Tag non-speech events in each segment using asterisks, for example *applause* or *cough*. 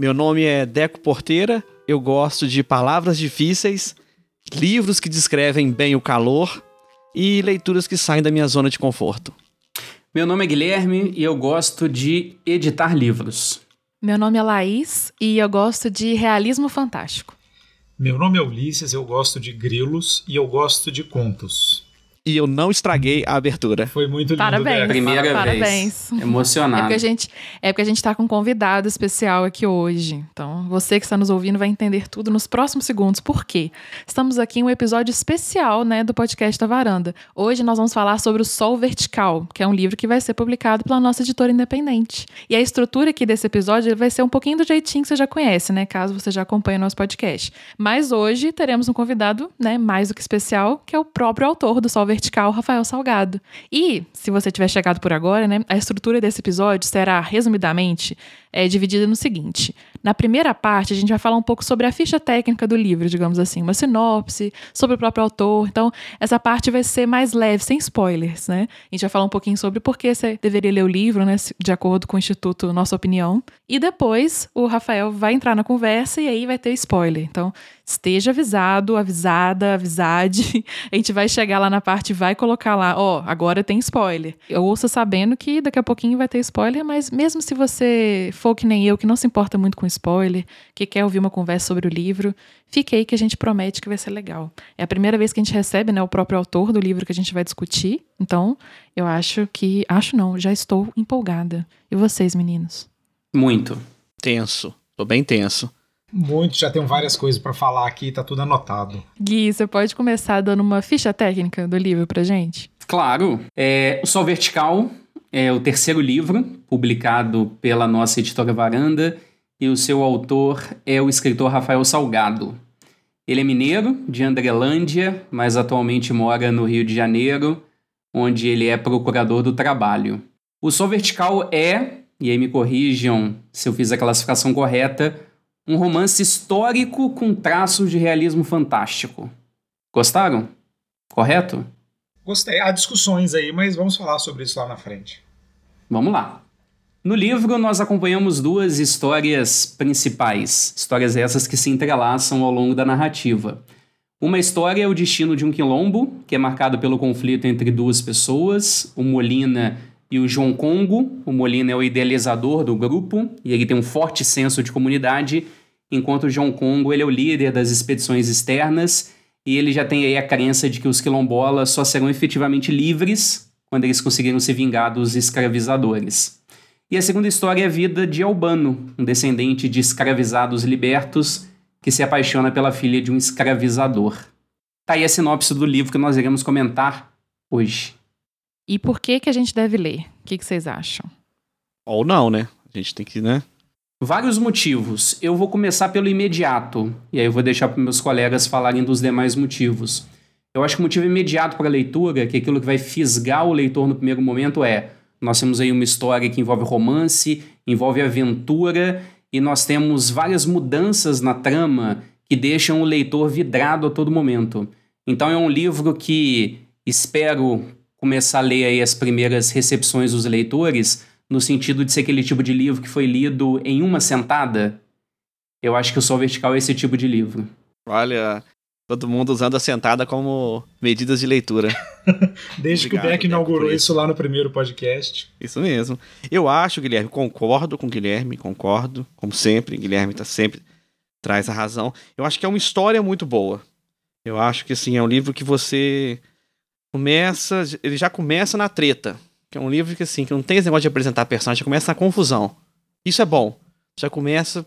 Meu nome é Deco Porteira, eu gosto de palavras difíceis, livros que descrevem bem o calor e leituras que saem da minha zona de conforto. Meu nome é Guilherme e eu gosto de editar livros. Meu nome é Laís e eu gosto de realismo fantástico. Meu nome é Ulisses, eu gosto de grilos e eu gosto de contos e eu não estraguei a abertura. Foi muito lindo. Parabéns. Primeira Parabéns. vez. Emocionado. É porque, a gente, é porque a gente tá com um convidado especial aqui hoje. Então, você que está nos ouvindo vai entender tudo nos próximos segundos. Por quê? Estamos aqui em um episódio especial, né, do podcast da Varanda. Hoje nós vamos falar sobre o Sol Vertical, que é um livro que vai ser publicado pela nossa editora independente. E a estrutura aqui desse episódio vai ser um pouquinho do jeitinho que você já conhece, né, caso você já acompanhe o nosso podcast. Mas hoje teremos um convidado, né, mais do que especial, que é o próprio autor do Sol Vertical vertical Rafael Salgado. E, se você tiver chegado por agora, né, a estrutura desse episódio será, resumidamente, é dividida no seguinte: na primeira parte, a gente vai falar um pouco sobre a ficha técnica do livro, digamos assim, uma sinopse, sobre o próprio autor. Então, essa parte vai ser mais leve, sem spoilers, né? A gente vai falar um pouquinho sobre por que você deveria ler o livro, né, de acordo com o Instituto Nossa Opinião. E depois, o Rafael vai entrar na conversa e aí vai ter spoiler. Então, esteja avisado, avisada, avisade. *laughs* A gente vai chegar lá na parte e vai colocar lá, ó, oh, agora tem spoiler. Eu ouço sabendo que daqui a pouquinho vai ter spoiler, mas mesmo se você for que nem eu, que não se importa muito com spoiler, que quer ouvir uma conversa sobre o livro, fique aí que a gente promete que vai ser legal. É a primeira vez que a gente recebe né, o próprio autor do livro que a gente vai discutir, então eu acho que. Acho não, já estou empolgada. E vocês, meninos? Muito. Tenso. Tô bem tenso. Muito, já tenho várias coisas para falar aqui, tá tudo anotado. Gui, você pode começar dando uma ficha técnica do livro pra gente? Claro. É, o Sol Vertical é o terceiro livro, publicado pela nossa editora Varanda, e o seu autor é o escritor Rafael Salgado. Ele é mineiro, de Andrelândia, mas atualmente mora no Rio de Janeiro, onde ele é procurador do trabalho. O Sol Vertical é, e aí me corrijam se eu fiz a classificação correta, um romance histórico com traços de realismo fantástico. Gostaram? Correto? Gostei. Há discussões aí, mas vamos falar sobre isso lá na frente. Vamos lá. No livro, nós acompanhamos duas histórias principais, histórias essas que se entrelaçam ao longo da narrativa. Uma história é o destino de um quilombo, que é marcado pelo conflito entre duas pessoas, o Molina e o João Congo. O Molina é o idealizador do grupo e ele tem um forte senso de comunidade, enquanto o João Congo ele é o líder das expedições externas e ele já tem aí a crença de que os quilombolas só serão efetivamente livres quando eles conseguirem se vingar dos escravizadores. E a segunda história é a vida de Albano, um descendente de escravizados libertos que se apaixona pela filha de um escravizador. Tá aí a sinopse do livro que nós iremos comentar hoje. E por que que a gente deve ler? O que, que vocês acham? Ou não, né? A gente tem que, né? Vários motivos. Eu vou começar pelo imediato, e aí eu vou deixar para meus colegas falarem dos demais motivos. Eu acho que o motivo imediato para a leitura, que é aquilo que vai fisgar o leitor no primeiro momento, é: nós temos aí uma história que envolve romance, envolve aventura, e nós temos várias mudanças na trama que deixam o leitor vidrado a todo momento. Então é um livro que espero começar a ler as primeiras recepções dos leitores no sentido de ser aquele tipo de livro que foi lido em uma sentada, eu acho que o Sol Vertical é esse tipo de livro. Olha, todo mundo usando a sentada como medidas de leitura. *laughs* Desde Obrigado, que o Beck inaugurou isso lá no primeiro podcast. Isso mesmo. Eu acho, Guilherme, concordo com o Guilherme, concordo, como sempre, Guilherme tá sempre traz a razão. Eu acho que é uma história muito boa. Eu acho que assim, é um livro que você começa, ele já começa na treta. Que é um livro que, assim, que não tem esse negócio de apresentar personagem, já começa na confusão. Isso é bom. Já começa,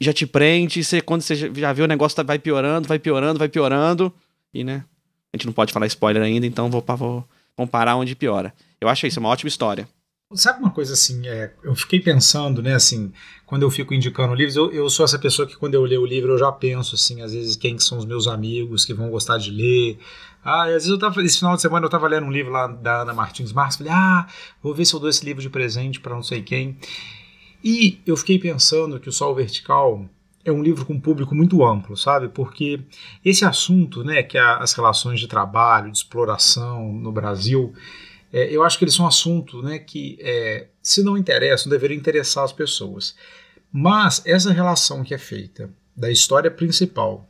já te prende, você, quando você já vê o negócio tá, vai piorando, vai piorando, vai piorando. E, né? A gente não pode falar spoiler ainda, então vou, vou, vamos parar onde piora. Eu acho isso uma ótima história. Sabe uma coisa assim, é, eu fiquei pensando, né, assim, quando eu fico indicando livros, eu, eu sou essa pessoa que quando eu leio o livro eu já penso, assim, às vezes quem são os meus amigos que vão gostar de ler, ah, às vezes eu tava, esse final de semana eu estava lendo um livro lá da Ana Martins Marques, falei, ah, vou ver se eu dou esse livro de presente para não sei quem. E eu fiquei pensando que o Sol Vertical é um livro com um público muito amplo, sabe? Porque esse assunto, né, que é as relações de trabalho, de exploração no Brasil, é, eu acho que eles são um assunto, né, que é, se não interessam, deveria interessar as pessoas. Mas essa relação que é feita da história principal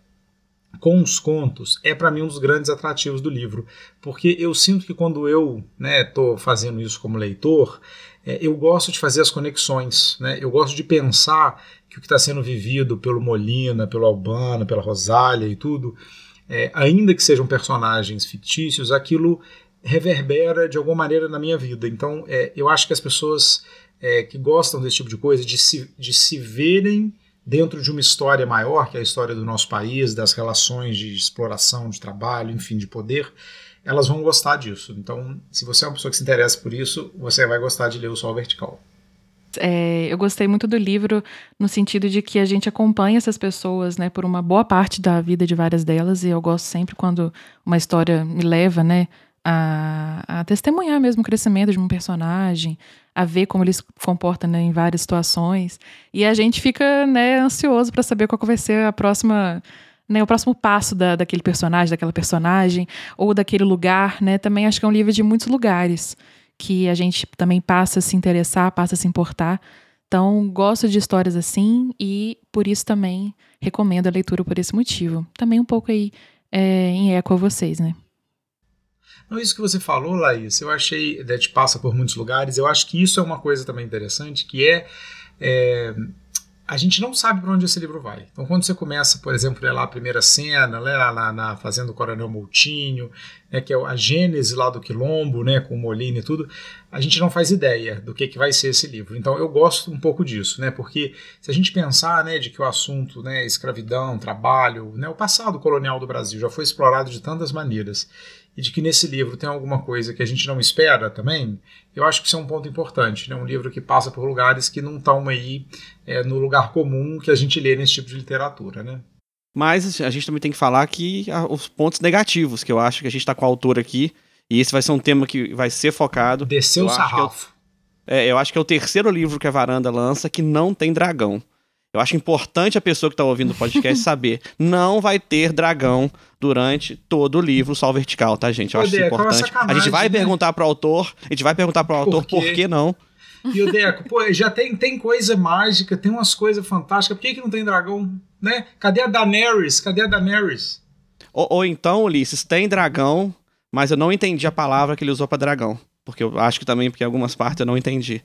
com os contos é para mim um dos grandes atrativos do livro, porque eu sinto que quando eu estou né, fazendo isso como leitor, é, eu gosto de fazer as conexões, né? eu gosto de pensar que o que está sendo vivido pelo Molina, pelo Albano, pela Rosália e tudo, é, ainda que sejam personagens fictícios, aquilo reverbera de alguma maneira na minha vida. Então, é, eu acho que as pessoas é, que gostam desse tipo de coisa, de se, de se verem dentro de uma história maior, que é a história do nosso país, das relações de exploração, de trabalho, enfim, de poder, elas vão gostar disso. Então, se você é uma pessoa que se interessa por isso, você vai gostar de ler o Sol Vertical. É, eu gostei muito do livro no sentido de que a gente acompanha essas pessoas, né, por uma boa parte da vida de várias delas, e eu gosto sempre quando uma história me leva, né, a, a testemunhar mesmo o crescimento de um personagem, a ver como ele se comporta né, em várias situações. E a gente fica né, ansioso para saber qual vai ser a próxima. Né, o próximo passo da, daquele personagem, daquela personagem, ou daquele lugar, né? Também acho que é um livro de muitos lugares que a gente também passa a se interessar, passa a se importar. Então, gosto de histórias assim e por isso também recomendo a leitura por esse motivo. Também um pouco aí é, em eco a vocês, né? Não, isso que você falou, Laís, eu achei, a gente passa por muitos lugares, eu acho que isso é uma coisa também interessante, que é, é a gente não sabe para onde esse livro vai. Então, quando você começa, por exemplo, lá a primeira cena, lá na, Fazenda do Coronel Moutinho, né, que é a gênese lá do Quilombo, né, com o Molina e tudo, a gente não faz ideia do que, que vai ser esse livro. Então, eu gosto um pouco disso, né, porque se a gente pensar né, de que o assunto né, escravidão, trabalho, né, o passado colonial do Brasil já foi explorado de tantas maneiras, e de que nesse livro tem alguma coisa que a gente não espera também, eu acho que isso é um ponto importante. Né? Um livro que passa por lugares que não estão aí é, no lugar comum que a gente lê nesse tipo de literatura. Né? Mas a gente também tem que falar que os pontos negativos, que eu acho que a gente está com a autora aqui, e esse vai ser um tema que vai ser focado. Desceu o sarrafo. É, eu acho que é o terceiro livro que a Varanda lança que não tem dragão. Eu acho importante a pessoa que está ouvindo o podcast *laughs* saber. Não vai ter dragão durante todo o livro Sol Vertical, tá, gente? Eu acho isso importante. A gente vai né? perguntar pro autor, a gente vai perguntar pro autor por, por que não. E o Deco, pô, já tem, tem coisa mágica, tem umas coisas fantásticas, por que, que não tem dragão? Né? Cadê a Daenerys? Cadê a Daenerys? Ou, ou então, Ulisses, tem dragão, mas eu não entendi a palavra que ele usou para dragão. Porque eu acho que também, porque algumas partes eu não entendi.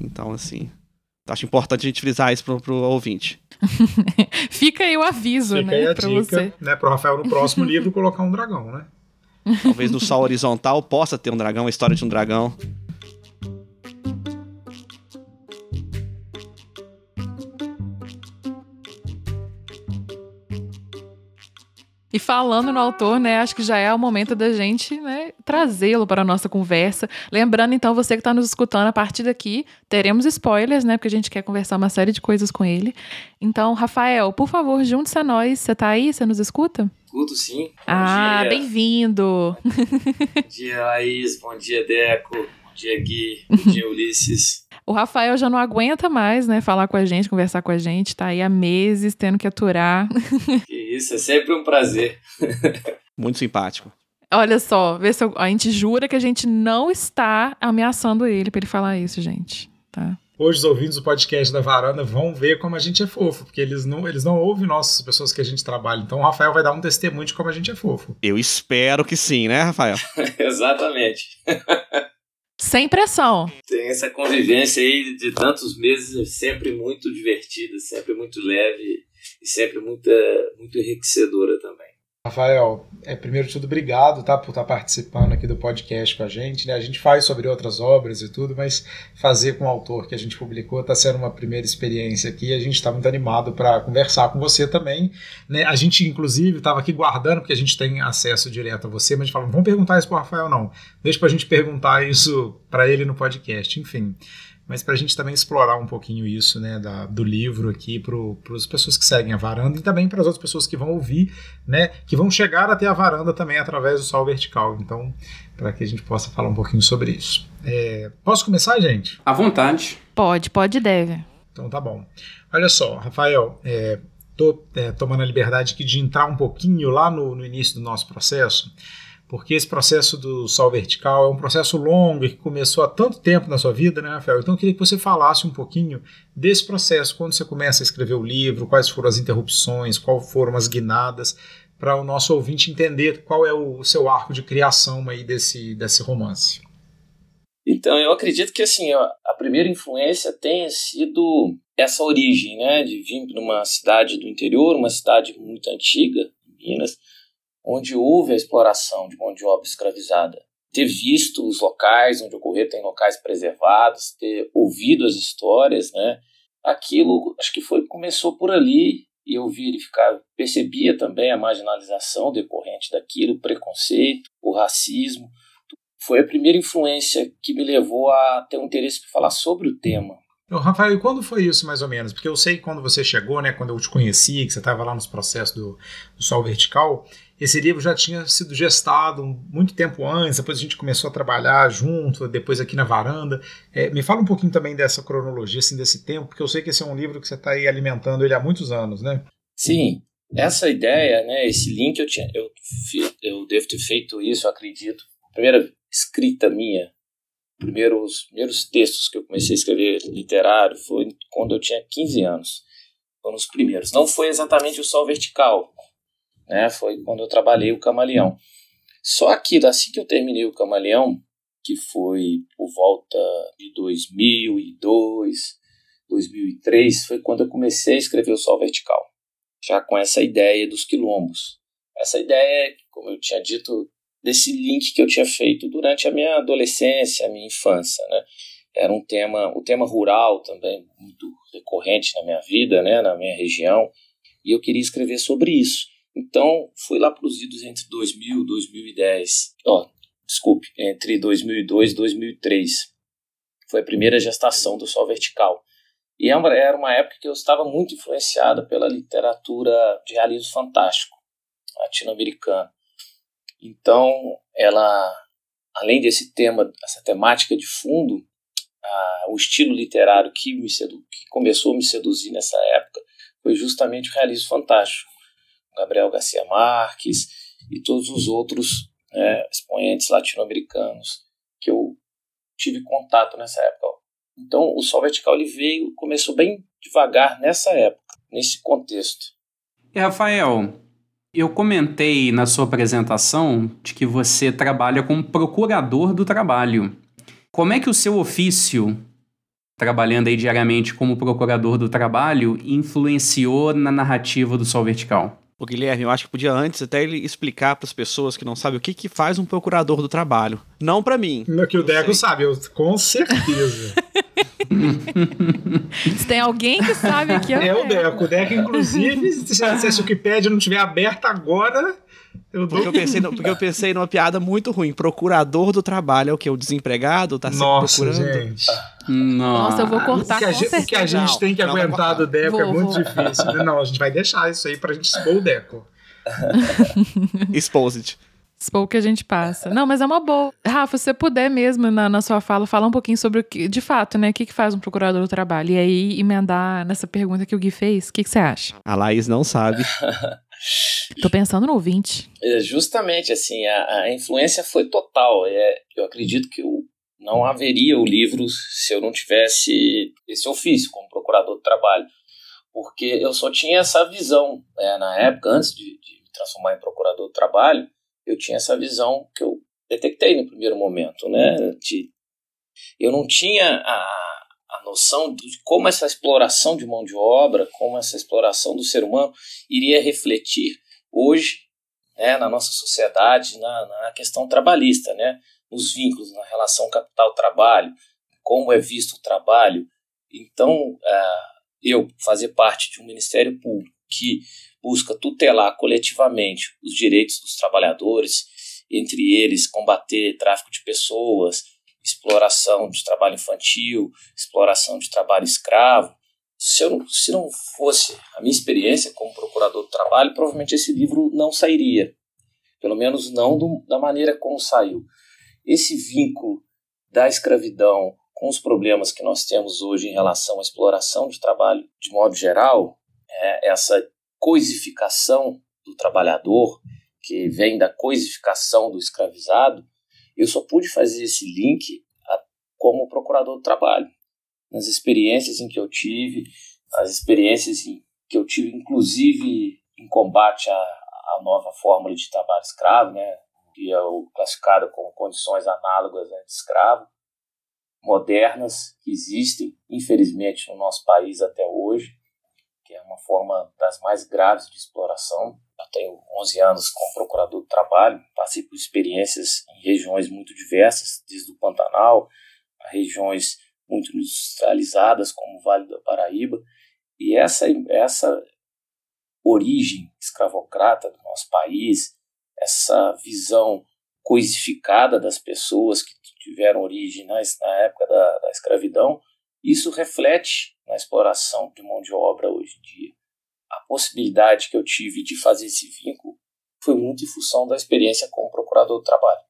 Então, assim. Acho importante a gente frisar isso pro, pro ouvinte. *laughs* Fica aí o aviso, Fica né? Aí a pra dica, você. né? Pro Rafael no próximo *laughs* livro colocar um dragão, né? Talvez no Sol Horizontal possa ter um dragão, a história de um dragão. E falando no autor, né, acho que já é o momento da gente né, trazê-lo para a nossa conversa. Lembrando, então, você que está nos escutando, a partir daqui teremos spoilers, né, porque a gente quer conversar uma série de coisas com ele. Então, Rafael, por favor, junte-se a nós. Você está aí? Você nos escuta? Escuto, sim. Bom ah, bem-vindo. Bom dia, Laís. Bom dia, Deco. Dia, Gui. Dia, Ulisses. O Rafael já não aguenta mais, né, falar com a gente, conversar com a gente, tá aí há meses tendo que aturar. *laughs* Que isso, é sempre um prazer. *laughs* Muito simpático. Olha só, vê se eu, a gente jura que a gente não está ameaçando ele para ele falar isso, gente, tá? Hoje os ouvintes do podcast da Varanda vão ver como a gente é fofo, porque eles não, eles não ouvem nossas pessoas que a gente trabalha. Então o Rafael vai dar um testemunho de como a gente é fofo. Eu espero que sim, né, Rafael? *laughs* Exatamente. Sem pressão. Tem essa convivência aí de tantos meses, sempre muito divertida, sempre muito leve e sempre muito, muito enriquecedora também. Rafael, é, primeiro de tudo, obrigado tá, por estar participando aqui do podcast com a gente. Né? A gente faz sobre outras obras e tudo, mas fazer com o autor que a gente publicou está sendo uma primeira experiência aqui. A gente está muito animado para conversar com você também. Né? A gente, inclusive, estava aqui guardando, porque a gente tem acesso direto a você, mas a gente falou, vamos perguntar isso para o Rafael, não. Deixa para a gente perguntar isso para ele no podcast. Enfim, mas para a gente também explorar um pouquinho isso, né, da, do livro aqui para as pessoas que seguem a varanda e também para as outras pessoas que vão ouvir, né, que vão chegar até a varanda também através do sol vertical. Então, para que a gente possa falar um pouquinho sobre isso. É, posso começar, gente? À vontade. Pode, pode e deve. Então tá bom. Olha só, Rafael, é, tô é, tomando a liberdade aqui de entrar um pouquinho lá no, no início do nosso processo porque esse processo do sol vertical é um processo longo e que começou há tanto tempo na sua vida, né, Rafael? Então eu queria que você falasse um pouquinho desse processo, quando você começa a escrever o livro, quais foram as interrupções, quais foram as guinadas, para o nosso ouvinte entender qual é o seu arco de criação aí desse, desse romance. Então, eu acredito que assim, a primeira influência tenha sido essa origem, né, de vir para uma cidade do interior, uma cidade muito antiga, Minas, onde houve a exploração de mão de obra escravizada. Ter visto os locais onde ocorreu, tem locais preservados, ter ouvido as histórias, né, aquilo acho que foi começou por ali e eu verificava, percebia também a marginalização decorrente daquilo, o preconceito, o racismo, foi a primeira influência que me levou a ter um interesse por falar sobre o tema. Rafael, e quando foi isso mais ou menos? Porque eu sei que quando você chegou, né, quando eu te conheci, que você estava lá nos processos do, do Sol Vertical, esse livro já tinha sido gestado muito tempo antes, depois a gente começou a trabalhar junto, depois aqui na varanda. É, me fala um pouquinho também dessa cronologia, assim, desse tempo, porque eu sei que esse é um livro que você está aí alimentando ele há muitos anos, né? Sim, essa ideia, né, esse link eu tinha, eu, eu devo ter feito isso, eu acredito. Primeira escrita minha. Primeiro, os primeiros textos que eu comecei a escrever literário foi quando eu tinha 15 anos. Foram os primeiros. Não foi exatamente o Sol Vertical, né? foi quando eu trabalhei o Camaleão. Só que assim que eu terminei o Camaleão, que foi por volta de 2002, 2003, foi quando eu comecei a escrever o Sol Vertical, já com essa ideia dos quilombos. Essa ideia, como eu tinha dito, desse link que eu tinha feito durante a minha adolescência, a minha infância, né? Era um tema, o tema rural também muito recorrente na minha vida, né, na minha região, e eu queria escrever sobre isso. Então, fui lá para os idos entre 2000 e 2010. Ó, oh, desculpe, entre 2002 e 2003. Foi a primeira gestação do Sol Vertical. E é era uma época que eu estava muito influenciada pela literatura de realismo fantástico latino-americano. Então, ela, além desse tema, essa temática de fundo, a, o estilo literário que, me sedu, que começou a me seduzir nessa época foi justamente o realismo fantástico. Gabriel Garcia Marques e todos os outros né, expoentes latino-americanos que eu tive contato nessa época. Então, o Sol Vertical ele veio, começou bem devagar nessa época, nesse contexto. E Rafael, eu comentei na sua apresentação de que você trabalha como procurador do trabalho. Como é que o seu ofício, trabalhando aí diariamente como procurador do trabalho, influenciou na narrativa do Sol Vertical? O Guilherme, eu acho que podia antes até ele explicar para as pessoas que não sabem o que, que faz um procurador do trabalho. Não para mim. No que o Deco sei. sabe, eu, com certeza. *laughs* se tem alguém que sabe aqui é, é o Deco. O Deco, inclusive, se a Wikipedia não estiver aberta agora, eu porque, eu pensei no, porque eu pensei numa piada muito ruim. Procurador do trabalho é o que? O desempregado? Tá sempre Nossa, procurando? Gente. Nossa, eu vou cortar o que a, gente, o que a gente tem que não, aguentar do Deco é vou, é muito vou. difícil. Não, a gente vai deixar isso aí pra gente expor o Deco. *laughs* Exposed. Expor o que a gente passa. Não, mas é uma boa. Rafa, se você puder mesmo, na, na sua fala, falar um pouquinho sobre o que, de fato, né? O que, que faz um procurador do trabalho? E aí, emendar nessa pergunta que o Gui fez, o que, que você acha? A Laís não sabe. *laughs* Tô pensando no ouvinte. É, justamente, assim, a, a influência foi total. É, eu acredito que o, não haveria o livro se eu não tivesse esse ofício como procurador do trabalho. Porque eu só tinha essa visão, né, na época, antes de, de me transformar em procurador do trabalho, eu tinha essa visão que eu detectei no primeiro momento, né? De, eu não tinha a noção de como essa exploração de mão de obra, como essa exploração do ser humano iria refletir hoje né, na nossa sociedade, na, na questão trabalhista, né? Os vínculos na relação capital-trabalho, como é visto o trabalho. Então, uh, eu fazer parte de um Ministério Público que busca tutelar coletivamente os direitos dos trabalhadores, entre eles combater tráfico de pessoas, exploração de trabalho infantil, exploração de trabalho escravo. Se, eu, se não fosse a minha experiência como procurador do trabalho, provavelmente esse livro não sairia. Pelo menos não do, da maneira como saiu. Esse vínculo da escravidão com os problemas que nós temos hoje em relação à exploração de trabalho, de modo geral, é, essa coisificação do trabalhador, que vem da coisificação do escravizado, eu só pude fazer esse link como procurador do trabalho. Nas experiências em que eu tive, as experiências que eu tive, inclusive em combate à, à nova fórmula de trabalho escravo, né, que é o classificado como condições análogas de escravo, modernas que existem, infelizmente, no nosso país até hoje, que é uma forma das mais graves de exploração. Eu tenho 11 anos como procurador do trabalho, passei por experiências em regiões muito diversas, desde o Pantanal regiões muito industrializadas, como o Vale do Paraíba, e essa, essa origem escravocrata do nosso país, essa visão coisificada das pessoas que tiveram origem na, na época da, da escravidão, isso reflete na exploração de mão de obra hoje em dia. A possibilidade que eu tive de fazer esse vínculo foi muito em função da experiência como procurador do trabalho.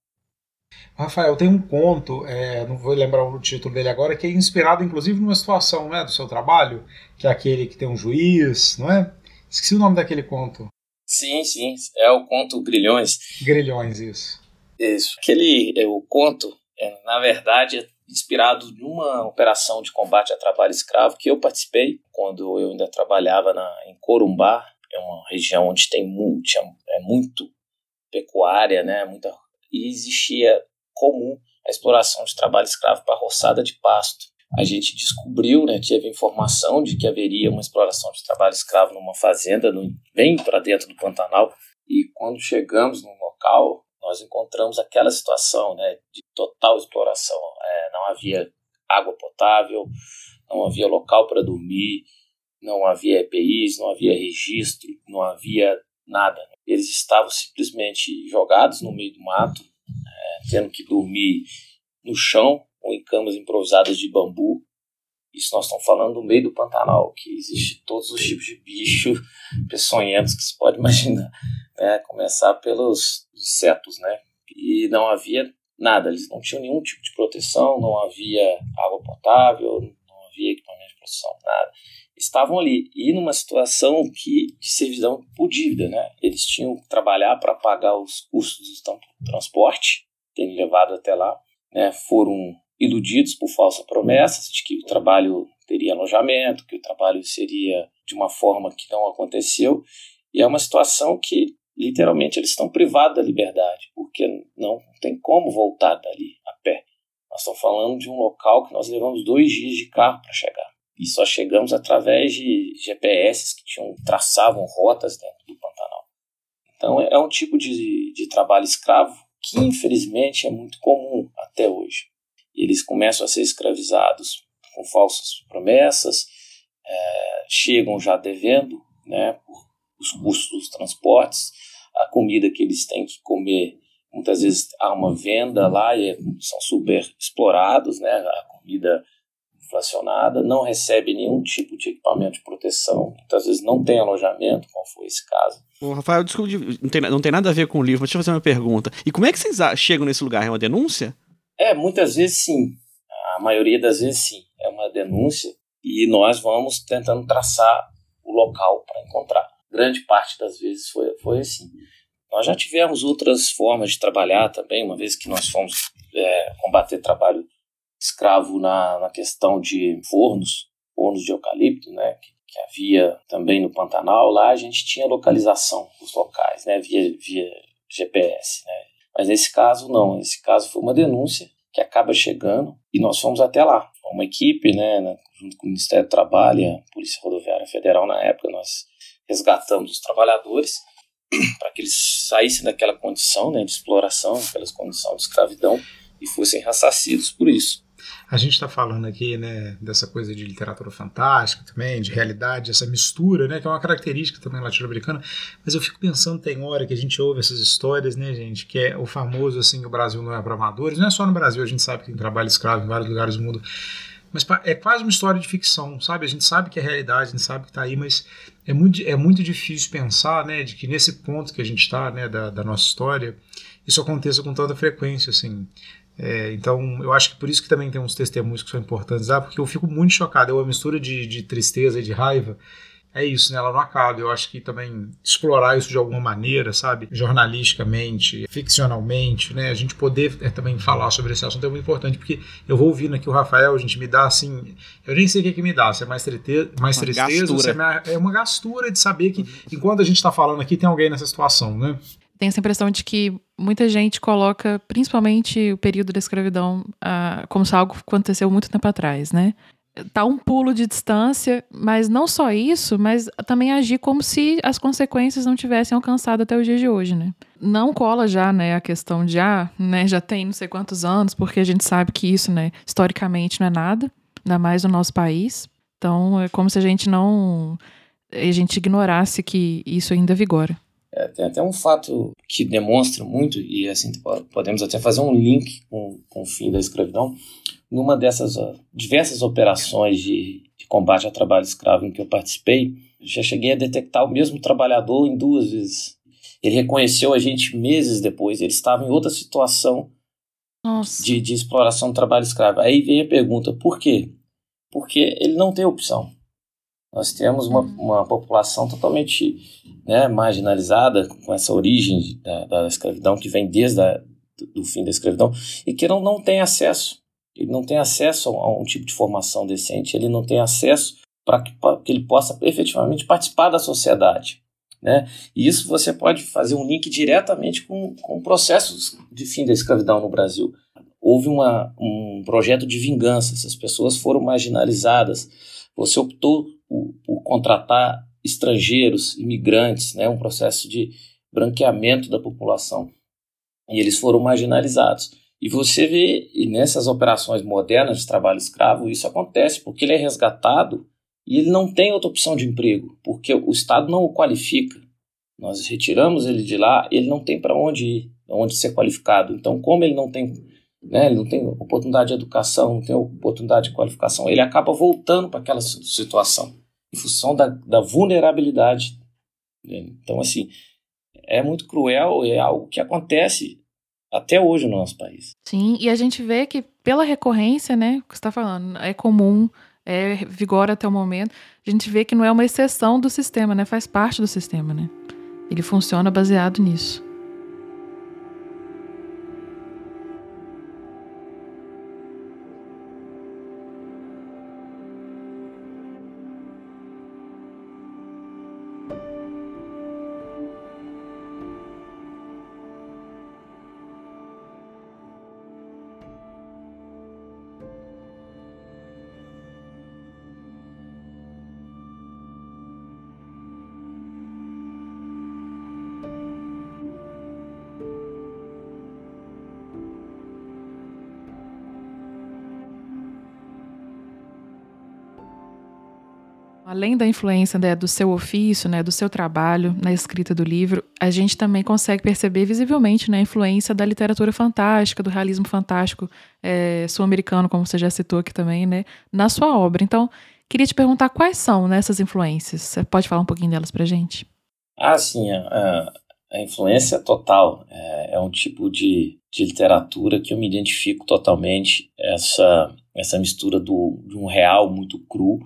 Rafael, tem um conto, é, não vou lembrar o título dele agora, que é inspirado inclusive numa situação né, do seu trabalho, que é aquele que tem um juiz, não é? Esqueci o nome daquele conto. Sim, sim, é o conto Grilhões. Grilhões, isso. Isso. Aquele, é, o conto, é, na verdade, é inspirado numa operação de combate a trabalho escravo que eu participei quando eu ainda trabalhava na, em Corumbá, é uma região onde tem muito, é muito pecuária, né, muita, e existia comum a exploração de trabalho escravo para roçada de pasto. A gente descobriu, né, teve informação de que haveria uma exploração de trabalho escravo numa fazenda no, bem para dentro do Pantanal. E quando chegamos no local, nós encontramos aquela situação né, de total exploração. É, não havia água potável, não havia local para dormir, não havia EPIs, não havia registro, não havia nada. Eles estavam simplesmente jogados no meio do mato, é, tendo que dormir no chão ou em camas improvisadas de bambu. Isso nós estamos falando no meio do Pantanal, que existe todos os tipos de bicho *laughs* peçonhentos que se pode imaginar. Né? Começar pelos insetos, né? E não havia nada, eles não tinham nenhum tipo de proteção, não havia água potável, não havia equipamento de proteção, nada. Estavam ali, e numa situação que, de servidão por dívida, né? Eles tinham que trabalhar para pagar os custos do transporte, terem levado até lá, né? Foram iludidos por falsas promessas de que o trabalho teria alojamento, que o trabalho seria de uma forma que não aconteceu. E é uma situação que literalmente eles estão privados da liberdade, porque não tem como voltar dali a pé. Nós estamos falando de um local que nós levamos dois dias de carro para chegar. E só chegamos através de GPS que tinham, traçavam rotas dentro do Pantanal. Então é um tipo de, de trabalho escravo que infelizmente é muito comum até hoje eles começam a ser escravizados com falsas promessas, é, chegam já devendo né, os custos dos transportes, a comida que eles têm que comer, muitas vezes há uma venda lá e são super explorados, né, a comida inflacionada, não recebe nenhum tipo de equipamento de proteção, muitas vezes não tem alojamento, como foi esse caso. Rafael, desculpa, não tem, não tem nada a ver com o livro, mas deixa eu fazer uma pergunta. E como é que vocês chegam nesse lugar? É uma denúncia? É, muitas vezes sim. A maioria das vezes sim. É uma denúncia e nós vamos tentando traçar o local para encontrar. Grande parte das vezes foi, foi assim. Nós já tivemos outras formas de trabalhar também, uma vez que nós fomos é, combater trabalho escravo na, na questão de fornos, fornos de eucalipto, né, que, que, havia também no Pantanal. Lá a gente tinha localização dos locais, né, via, via GPS, né, mas nesse caso, não. Nesse caso foi uma denúncia que acaba chegando e nós fomos até lá. Uma equipe, né, junto com o Ministério do Trabalho a Polícia Rodoviária Federal na época, nós resgatamos os trabalhadores *clears throat* para que eles saíssem daquela condição né, de exploração, aquelas condições de escravidão e fossem ressarcidos por isso. A gente está falando aqui, né, dessa coisa de literatura fantástica também, de realidade, essa mistura, né, que é uma característica também latino-americana. Mas eu fico pensando, tem hora que a gente ouve essas histórias, né, gente, que é o famoso assim, o Brasil não é para amadores. Não é só no Brasil, a gente sabe que tem trabalho escravo em vários lugares do mundo. Mas é quase uma história de ficção, sabe? A gente sabe que é realidade, a gente sabe que está aí, mas é muito, é muito difícil pensar, né, de que nesse ponto que a gente está, né, da, da nossa história, isso aconteça com tanta frequência, assim. É, então, eu acho que por isso que também tem uns testemunhos que são importantes, ah, porque eu fico muito chocado, é uma mistura de, de tristeza e de raiva, é isso, né? Ela não acaba. Eu acho que também explorar isso de alguma maneira, sabe? Jornalisticamente, ficcionalmente, né? A gente poder é, também falar sobre esse assunto é muito importante, porque eu vou ouvindo aqui o Rafael, a gente me dá assim. Eu nem sei o que, é que me dá, se é mais, trete, mais uma tristeza, se é, é uma gastura de saber que enquanto a gente está falando aqui, tem alguém nessa situação, né? Tenho essa impressão de que muita gente coloca, principalmente o período da escravidão, uh, como se algo aconteceu muito tempo atrás, né? tá um pulo de distância, mas não só isso, mas também agir como se as consequências não tivessem alcançado até o dia de hoje, né? Não cola já, né, a questão de, ah, né, já tem não sei quantos anos, porque a gente sabe que isso, né, historicamente não é nada, ainda mais no nosso país. Então, é como se a gente não, a gente ignorasse que isso ainda vigora. É, tem até um fato que demonstra muito, e assim, podemos até fazer um link com, com o fim da escravidão, numa dessas ó, diversas operações de, de, combate ao trabalho escravo em que eu participei, já cheguei a detectar o mesmo trabalhador em duas vezes. Ele reconheceu a gente meses depois, ele estava em outra situação de, de exploração do trabalho escravo. Aí vem a pergunta, por quê? Porque ele não tem opção. Nós temos uma, uma população totalmente né, marginalizada, com essa origem da, da escravidão, que vem desde do fim da escravidão, e que não, não tem acesso ele não tem acesso a um tipo de formação decente, ele não tem acesso para que, que, ele possa efetivamente participar da sociedade. Né? E isso você pode fazer um link diretamente com, com processos de fim da escravidão no Brasil. Houve uma, um projeto de vingança, essas pessoas foram marginalizadas. Você optou por, por contratar estrangeiros, imigrantes, né? um processo de branqueamento da população. E eles foram marginalizados. E você vê, e nessas operações modernas de trabalho escravo, isso acontece, porque ele é resgatado e ele não tem outra opção de emprego, porque o Estado não o qualifica. Nós retiramos ele de lá, ele não tem para onde ir, onde ser qualificado. Então, como ele não tem, né, ele não tem oportunidade de educação, não tem oportunidade de qualificação, ele acaba voltando para aquela situação, em função da, da vulnerabilidade. Então, assim, é muito cruel, é algo que acontece até hoje no nosso país. Sim, e a gente vê que pela recorrência, né, que está falando, é comum, é vigora até o momento, a gente vê que não é uma exceção do sistema, né, faz parte do sistema, né. Ele funciona baseado nisso. Da influência né, do seu ofício, né, do seu trabalho na escrita do livro, a gente também consegue perceber visivelmente né, a influência da literatura fantástica, do realismo fantástico é, sul-americano, como você já citou aqui também, né, na sua obra. Então, queria te perguntar quais são né, influências. Você pode falar um pouquinho delas para gente? Ah, sim. A, a influência total é, é um tipo de, de literatura que eu me identifico totalmente. Essa, essa mistura do, de um real muito cru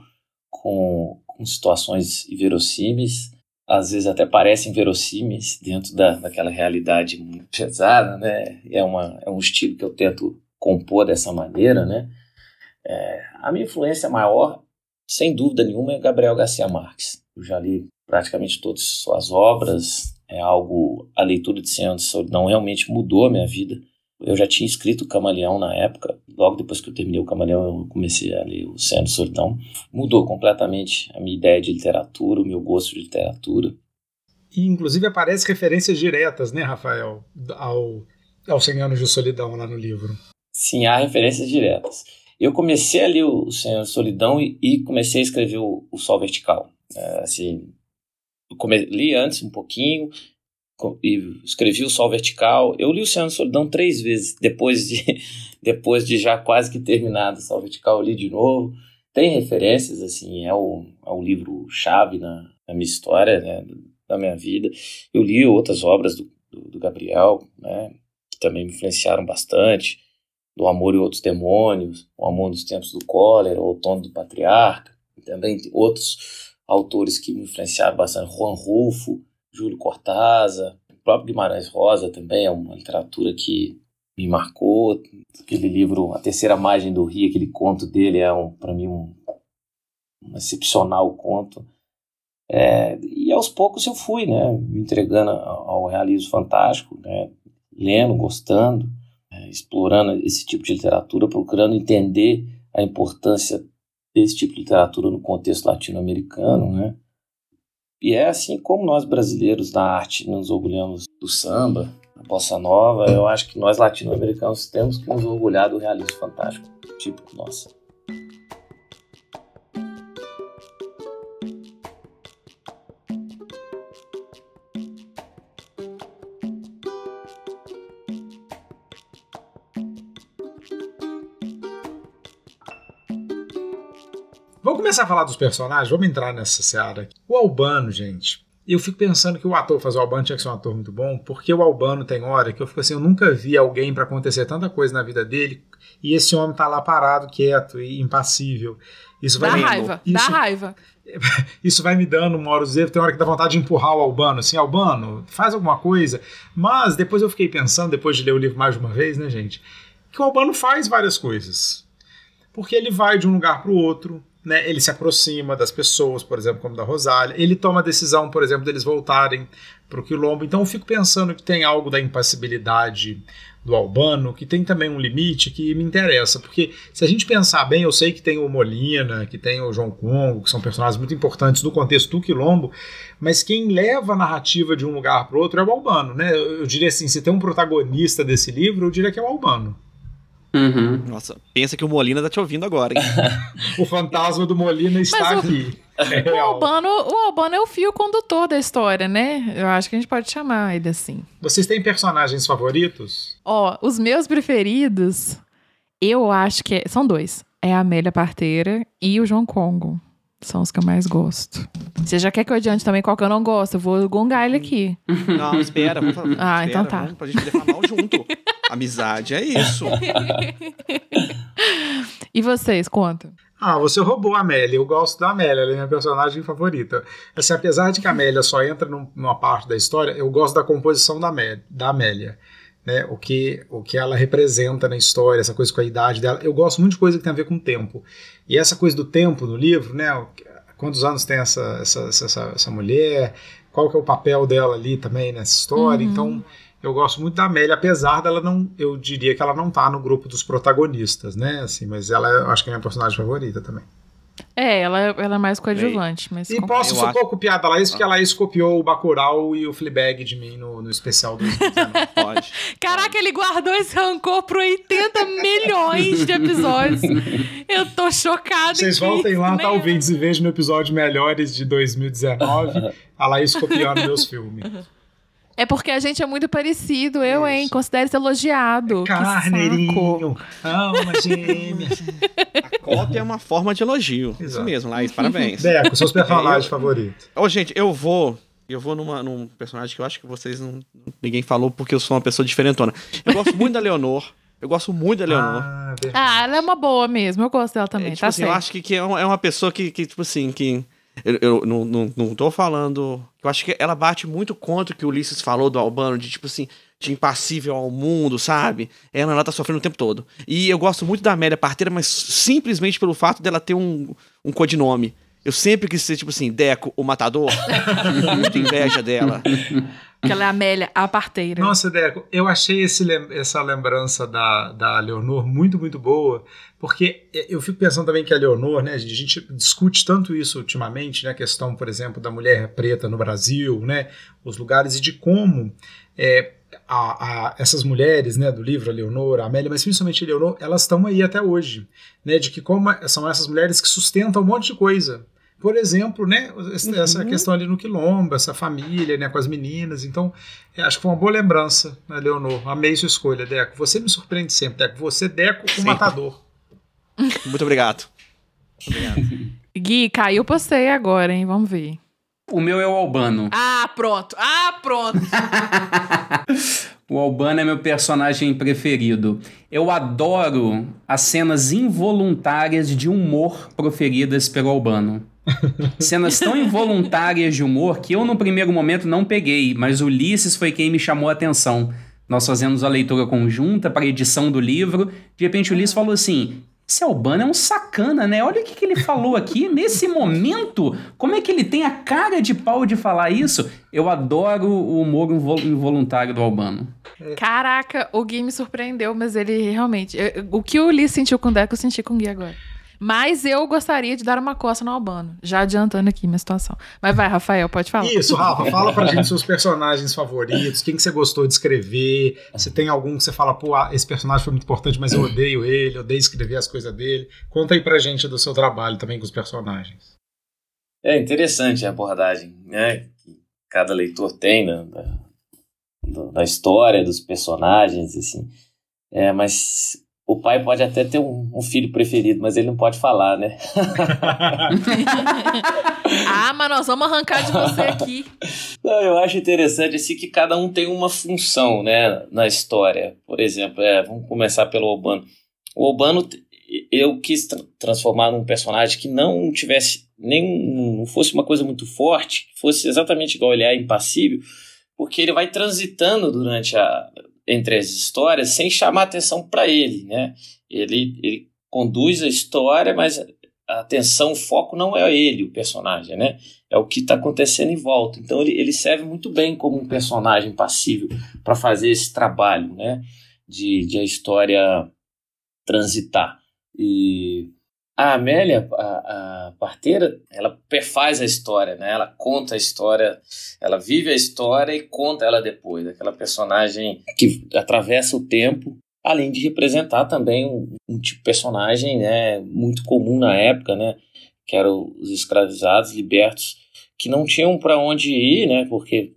com, com situações inverossímeis, às vezes até parecem verossímeis dentro da, daquela realidade muito pesada, né? É, uma, é um estilo que eu tento compor dessa maneira, né? É, a minha influência maior, sem dúvida nenhuma, é Gabriel Garcia Marques. Eu já li praticamente todas suas obras, é algo, a leitura de Senhor de Solidão realmente mudou a minha vida. Eu já tinha escrito o Camaleão na época, logo depois que eu terminei o Camaleão, eu comecei a ler o Céu de Solidão. Mudou completamente a minha ideia de literatura, o meu gosto de literatura. E, inclusive, aparece referências diretas, né, Rafael, ao, ao Cem Anos de Solidão lá no livro. Sim, há referências diretas. Eu comecei a ler o Senhor Solidão e, e comecei a escrever o, o Sol Vertical. É, assim, come, li antes um pouquinho, e escrevi o Sol Vertical. Eu li o Oceano de Solidão três vezes, depois de, *laughs* depois de já quase que terminado o Sol Vertical, eu li de novo. Tem referências, assim, é o, é o livro-chave na, na, minha história, né, da minha vida. Eu li outras obras do, do, do Gabriel, né, que também me influenciaram bastante. Do Amor e Outros Demônios, O Amor nos Tempos do Cólera, O Outono do Patriarca, também outros autores que me influenciaram bastante, Juan Rulfo, Júlio Cortázar, o próprio Guimarães Rosa também é uma literatura que me marcou. Aquele livro, A Terceira Margem do Rio, aquele conto dele é um, para mim um, um, excepcional conto. É, e aos poucos eu fui, né, me entregando ao realismo fantástico, né, lendo, gostando, é, explorando esse tipo de literatura, procurando entender a importância desse tipo de literatura no contexto latino-americano, né? E é assim como nós brasileiros da arte nos orgulhamos do samba, da bossa nova, eu acho que nós latino-americanos temos que nos orgulhar do realismo fantástico, tipo nosso. Começar a falar dos personagens? Vamos entrar nessa seara aqui. O Albano, gente. Eu fico pensando que o ator fazer o Albano tinha que ser um ator muito bom, porque o Albano tem hora que eu fico assim, eu nunca vi alguém para acontecer tanta coisa na vida dele e esse homem tá lá parado, quieto e impassível. Isso vai dá me... raiva, isso... dá raiva. *laughs* Isso vai me dando uma hora tem hora que dá vontade de empurrar o Albano, assim, Albano, faz alguma coisa. Mas depois eu fiquei pensando, depois de ler o livro mais de uma vez, né, gente, que o Albano faz várias coisas. Porque ele vai de um lugar para o outro, né, ele se aproxima das pessoas, por exemplo, como da Rosália. Ele toma a decisão, por exemplo, deles voltarem para o Quilombo. Então eu fico pensando que tem algo da impassibilidade do Albano, que tem também um limite que me interessa. Porque se a gente pensar bem, eu sei que tem o Molina, que tem o João Congo, que são personagens muito importantes no contexto do Quilombo, mas quem leva a narrativa de um lugar para outro é o Albano. Né? Eu diria assim, se tem um protagonista desse livro, eu diria que é o Albano. Uhum. Nossa, pensa que o Molina tá te ouvindo agora, hein? *laughs* o fantasma do Molina está Mas o- aqui. É O. Albano, o Albano é o fio condutor da história, né? Eu acho que a gente pode chamar ele assim. Vocês têm personagens favoritos? Ó, os meus preferidos, eu acho que é- são dois. É a Amélia Parteira e o João Congo. São os que eu mais gosto. Você já quer que eu adiante também qual que eu não gosto? Eu vou gongar ele aqui. Não, espera. Vamos, falar- Ah, espera, então tá. Vamos, pra gente poder falar mal junto. *laughs* Amizade é isso. E vocês, conta. Ah, você roubou a Amélia. Eu gosto da Amélia, ela é minha personagem favorita. Assim, apesar de que a Amélia só entra num- numa parte da história, eu gosto da composição da, Amé- da Amélia. Né? O, que, o que ela representa na história, essa coisa com a idade dela. Eu gosto muito de coisa que tem a ver com o tempo. E essa coisa do tempo no livro, né? Quantos anos tem essa, essa, essa, essa mulher? Qual que é o papel dela ali também nessa história? Uhum. Então, eu gosto muito da Amélia, apesar dela não, eu diria que ela não tá no grupo dos protagonistas, né? Assim, mas ela eu acho que é a minha personagem favorita também. É, ela, ela é mais coadjuvante, mas. E posso Eu só acho- copiar da Laís, porque a Laís copiou o Bacurau e o Fleabag de mim no, no especial do *laughs* 2019. Pode. Caraca, ele guardou esse rancor por 80 *laughs* milhões de episódios. Eu tô chocada. Vocês voltem lá, nem tá, ouvintes, e vejam no episódio Melhores de 2019, *laughs* a Laís copiando meus filmes. É porque a gente é muito parecido, eu, hein? Isso. Considere-se elogiado. Saco. Carneirinho, alma gêmea. A cópia é uma forma de elogio. Isso Exato. mesmo, Laís, parabéns. Deco, seus personagens É, eu- favoritos. Ô, gente, eu vou. Eu vou numa, num personagem que eu acho que vocês não. Ninguém falou porque eu sou uma pessoa diferentona. Eu gosto muito da Leonor. Eu gosto muito da Leonor. Ah, verdade. Ah, ela é uma boa mesmo. Eu gosto dela também, É, tipo tá assim, eu certo. acho que, que é, uma, é uma pessoa que, que, tipo assim, que. Eu, eu não, não, não tô falando. Eu acho que ela bate muito contra o que o Ulisses falou do Albano, de tipo assim, de impassível ao mundo, sabe? Ela, ela tá sofrendo o tempo todo. E eu gosto muito da Amélia Parteira, mas simplesmente pelo fato dela ter um, um codinome. Eu sempre quis ser, tipo assim, Deco, o matador. *laughs* muito inveja dela. Que ela é a Amélia, a parteira. Nossa, Deco, eu achei esse essa lembrança da, da Leonor muito, muito boa, porque eu fico pensando também que a Leonor, né, a gente discute tanto isso ultimamente, né, a questão, por exemplo, da mulher preta no Brasil, né, os lugares e de como é, a- a- essas mulheres, né, do livro, a Leonor, a Amélia, mas principalmente a Leonor, elas estão aí até hoje, né, de que como são essas mulheres que sustentam um monte de coisa. Por exemplo, né, essa Uhum. questão ali no Quilombo, essa família, né, com as meninas. Então, é, acho que foi uma boa lembrança, né, Leonor? Amei sua escolha, Deco. Você me surpreende sempre, Deco. Você, Deco, o Sempre. matador. Muito obrigado. Obrigado. *laughs* Gui, caiu você agora, hein? Vamos ver. O meu é o Albano. Ah, pronto. Ah, pronto. *laughs* O Albano é meu personagem preferido. Eu adoro as cenas involuntárias de humor proferidas pelo Albano. *laughs* Cenas tão involuntárias de humor que eu, no primeiro momento, não peguei, mas Ulisses foi quem me chamou a atenção. Nós fazemos a leitura conjunta para a edição do livro. De repente, o Ulisses falou assim: esse Albano é um sacana, né? Olha o que, que ele falou aqui nesse *laughs* momento. Como é que ele tem a cara de pau de falar isso? Eu adoro o humor involuntário do Albano. Caraca, o Gui me surpreendeu, mas ele realmente. O que o Ulisses sentiu com o Deco, eu senti com o Gui agora. Mas eu gostaria de dar uma coça no Albano, já adiantando aqui minha situação. Mas vai, Rafael, pode falar. Isso, Rafa, fala pra gente seus personagens favoritos, quem que você gostou de escrever, se tem algum que você fala, pô, esse personagem foi muito importante, mas eu odeio ele, eu odeio escrever as coisas dele. Conta aí pra gente do seu trabalho também com os personagens. É interessante a abordagem, né, que cada leitor tem né, da, da história dos personagens, assim. É, mas o pai pode até ter um, um, filho preferido, mas ele não pode falar, né? *laughs* ah, mas nós vamos arrancar de você aqui. Não, eu acho interessante assim que cada um tem uma função, né, na história. Por exemplo, é, vamos começar pelo Obano. O Obano, eu quis tra transformar num personagem que não tivesse nem não fosse uma coisa muito forte, fosse exatamente igual ele é impassível, porque ele vai transitando durante a entre as histórias sem chamar atenção para ele, né? Ele, ele conduz a história, mas a atenção, o foco não é ele, o personagem, né? É o que está acontecendo em volta. Então ele, ele serve muito bem como um personagem passível para fazer esse trabalho, né? De, de a história transitar. E a Amélia, a, a, parteira, ela perfaz a história, né? Ela conta a história, ela vive a história e conta ela depois. Aquela personagem que atravessa o tempo, além de representar também um, um tipo de personagem né, muito comum na época, né? Que eram os escravizados libertos, que não tinham para onde ir, né? Porque,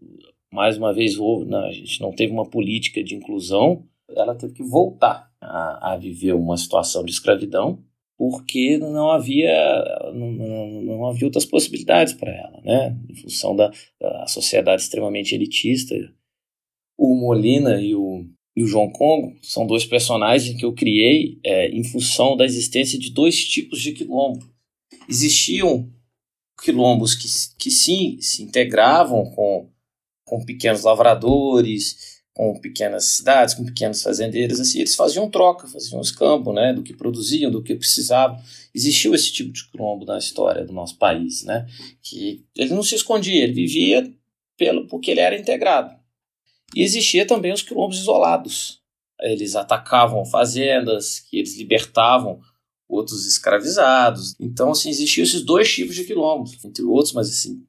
mais uma vez, né, a gente não teve uma política de inclusão. Ela teve que voltar a, a viver uma situação de escravidão porque não havia, não, não, não havia outras possibilidades para ela, né? Em função da, da, sociedade extremamente elitista. O Molina e o, e o João Congo são dois personagens que eu criei é, em função da existência de dois tipos de quilombo. Existiam quilombos que, que sim se integravam com, com pequenos lavradores, com pequenas cidades, com pequenos fazendeiros, assim, eles faziam troca, faziam escambo, né, do que produziam, do que precisavam. Existiu esse tipo de quilombo na história do nosso país, né, que ele não se escondia, ele vivia pelo porque ele era integrado. E existia também os quilombos isolados. Eles atacavam fazendas, que eles libertavam outros escravizados. Então, assim, existiam esses dois tipos de quilombos, entre outros, mas assim,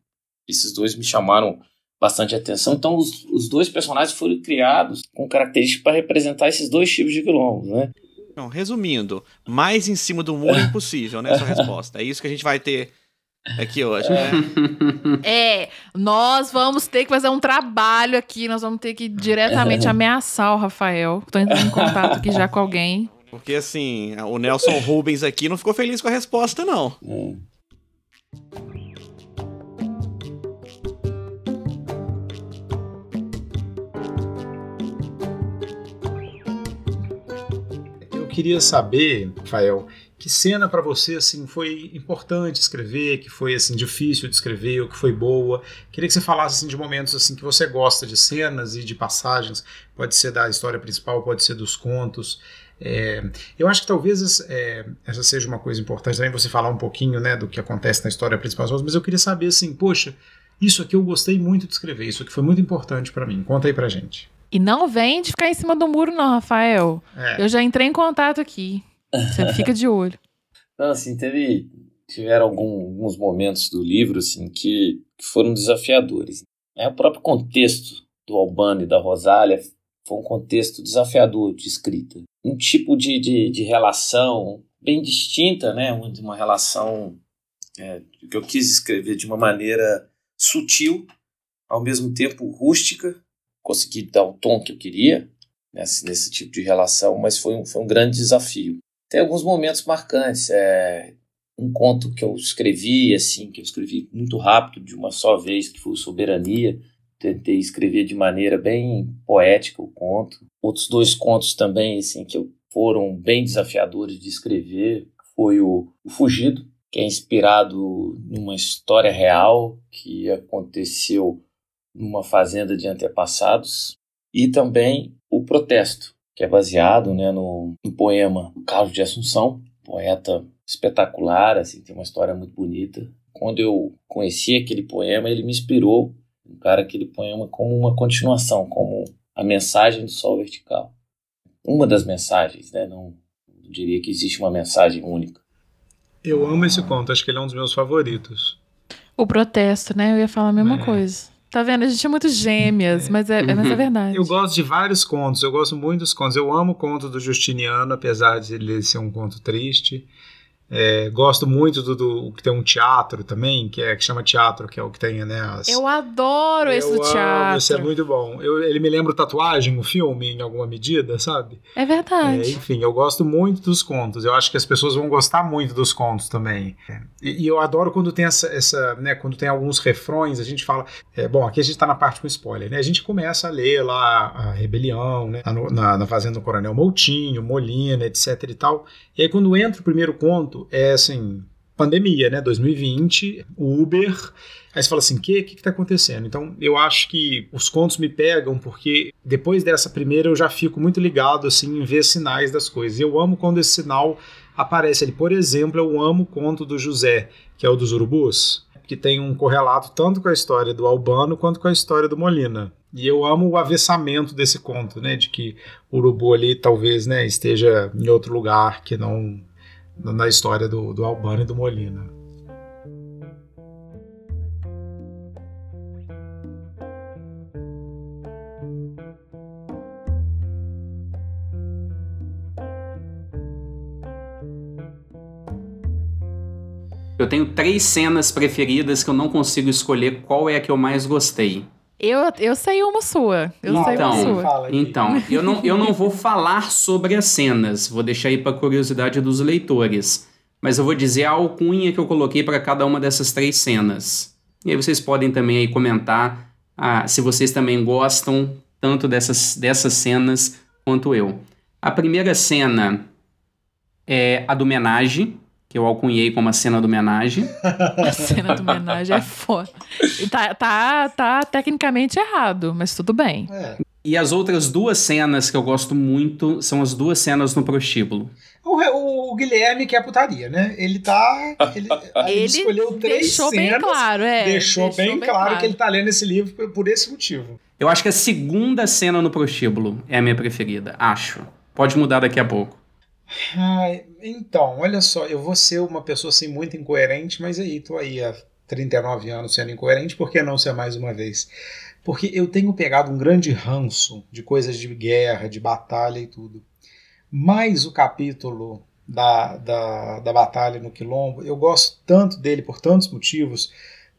esses dois me chamaram bastante atenção. Então, os, os dois personagens foram criados com características para representar esses dois tipos de quilombos, né? Então, resumindo, mais em cima do muro é impossível, né? Sua *laughs* resposta. É isso que a gente vai ter aqui hoje, né? É, nós vamos ter que fazer um trabalho aqui, nós vamos ter que diretamente *laughs* ameaçar o Rafael. Tô entrando em contato aqui já com alguém. Porque assim, o Nelson Rubens aqui não ficou feliz com a resposta, não. É. queria saber, Rafael, que cena para você assim foi importante escrever, que foi assim difícil de escrever, ou que foi boa. Queria que você falasse assim, de momentos assim que você gosta de cenas e de passagens. Pode ser da história principal, pode ser dos contos. É, eu acho que talvez é, essa seja uma coisa importante também você falar um pouquinho né, do que acontece na história principal, mas eu queria saber assim, poxa, isso aqui eu gostei muito de escrever, isso aqui foi muito importante para mim. Conta aí pra gente. E não vem de ficar em cima do muro, não, Rafael. É. Eu já entrei em contato aqui. Você *laughs* fica de olho. Não, assim, teve. Tiveram algum, alguns momentos do livro, assim, que, que foram desafiadores. É, o próprio contexto do Albano e da Rosália foi um contexto desafiador de escrita. Um tipo de, de, de relação bem distinta, né? Uma relação é, que eu quis escrever de uma maneira sutil, ao mesmo tempo rústica, consegui dar o tom que eu queria nesse, nesse tipo de relação, mas foi um, foi um grande desafio. Tem alguns momentos marcantes. É, um conto que eu escrevi, assim, que eu escrevi muito rápido, de uma só vez, que foi Soberania. tentei escrever de maneira bem poética o conto. Outros dois contos também, assim, que foram bem desafiadores de escrever, foi o, o Fugido, que é inspirado numa história real que aconteceu numa fazenda de antepassados, e também o Protesto, que é baseado né, no, no poema Carlos de Assunção, poeta espetacular, assim, tem uma história muito bonita. Quando eu conheci aquele poema, ele me inspirou encara aquele poema como uma continuação, como a mensagem do sol vertical. Uma das mensagens, né? Não, não diria que existe uma mensagem única. Eu amo esse conto, acho que ele é um dos meus favoritos. O protesto, né? Eu ia falar a mesma é. coisa. Tá vendo? A gente é muito gêmeas, é. Mas, é, mas é verdade. Eu gosto de vários contos, eu gosto muito dos contos. Eu amo o conto do Justiniano, apesar de ele ser um conto triste. É, gosto muito do, do, que tem um teatro também, que é que chama teatro, que é o que tem, né? As... Eu adoro eu esse do teatro. Isso é muito bom. Eu, ele me lembra tatuagem, o filme, em alguma medida, sabe? É verdade. É, enfim, eu gosto muito dos contos. Eu acho que as pessoas vão gostar muito dos contos também. E, e eu adoro quando tem essa, essa, né? Quando tem alguns refrões, a gente fala. É, bom, aqui a gente tá na parte com spoiler, né? A gente começa a ler lá a rebelião, né? Na, na Fazenda do Coronel Moutinho, Molina, etc e tal. E aí quando entra o primeiro conto é assim, pandemia, né? 2020, Uber. Aí você fala assim, o que, que que tá acontecendo? Então, eu acho que os contos me pegam porque depois dessa primeira eu já fico muito ligado assim em ver sinais das coisas. Eu amo quando esse sinal aparece ali. Por exemplo, eu amo o conto do José, que é o dos urubus, que tem um correlato tanto com a história do Albano quanto com a história do Molina. E eu amo o avessamento desse conto, né, de que o urubu ali talvez, né, esteja em outro lugar que não na história do, do Albano e do Molina. Eu tenho três cenas preferidas que eu não consigo escolher qual é a que eu mais gostei. Eu, eu sei uma sua. Eu não, sei então, uma sua. Então, eu não, eu não vou falar sobre as cenas, vou deixar aí para curiosidade dos leitores. Mas eu vou dizer a alcunha que eu coloquei para cada uma dessas três cenas. E aí vocês podem também aí comentar ah, se vocês também gostam tanto dessas, dessas cenas quanto eu. A primeira cena é a do homenagem, que eu alcunhei como a cena do homenagem. *laughs* a cena do homenagem é foda. Tá, tá, tá tecnicamente errado, mas tudo bem. É. E as outras duas cenas que eu gosto muito são as duas cenas no prostíbulo. O, o, Guilherme que é putaria, né? Ele tá. Ele, *laughs* ele escolheu três deixou cenas. Bem claro, é. Deixou, deixou bem, bem claro, claro, que ele tá lendo esse livro por, por esse motivo. Eu acho que a segunda cena no prostíbulo é a minha preferida. Acho. Pode mudar daqui a pouco. Ai, então, olha só, eu vou ser uma pessoa assim muito incoerente, mas aí, tô aí há 39 anos sendo incoerente, por que não ser mais uma vez? Porque eu tenho pegado um grande ranço de coisas de guerra, de batalha e tudo. Mas o capítulo da, da, da batalha no Quilombo, eu gosto tanto dele por tantos motivos,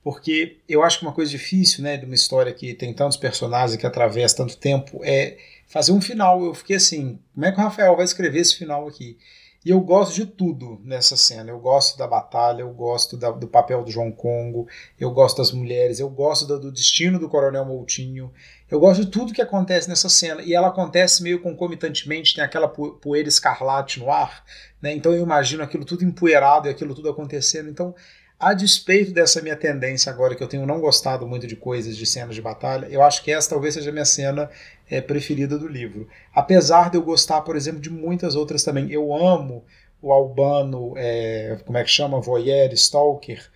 porque eu acho que uma coisa difícil, né, de uma história que tem tantos personagens que atravessa tanto tempo, é fazer um final. Eu fiquei assim, como é que o Rafael vai escrever esse final aqui? E eu gosto de tudo nessa cena. Eu gosto da batalha, eu gosto da, do papel do João Congo, eu gosto das mulheres, eu gosto do, do, destino do Coronel Moutinho, eu gosto de tudo que acontece nessa cena. E ela acontece meio concomitantemente, tem aquela poeira escarlate no ar, né? Então eu imagino aquilo tudo empoeirado e aquilo tudo acontecendo. Então a despeito dessa minha tendência agora, que eu tenho não gostado muito de coisas, de cenas de batalha, eu acho que essa talvez seja a minha cena é, preferida do livro. Apesar de eu gostar, por exemplo, de muitas outras também. Eu amo o Albano, é, como é que chama? Voyeur, Stalker,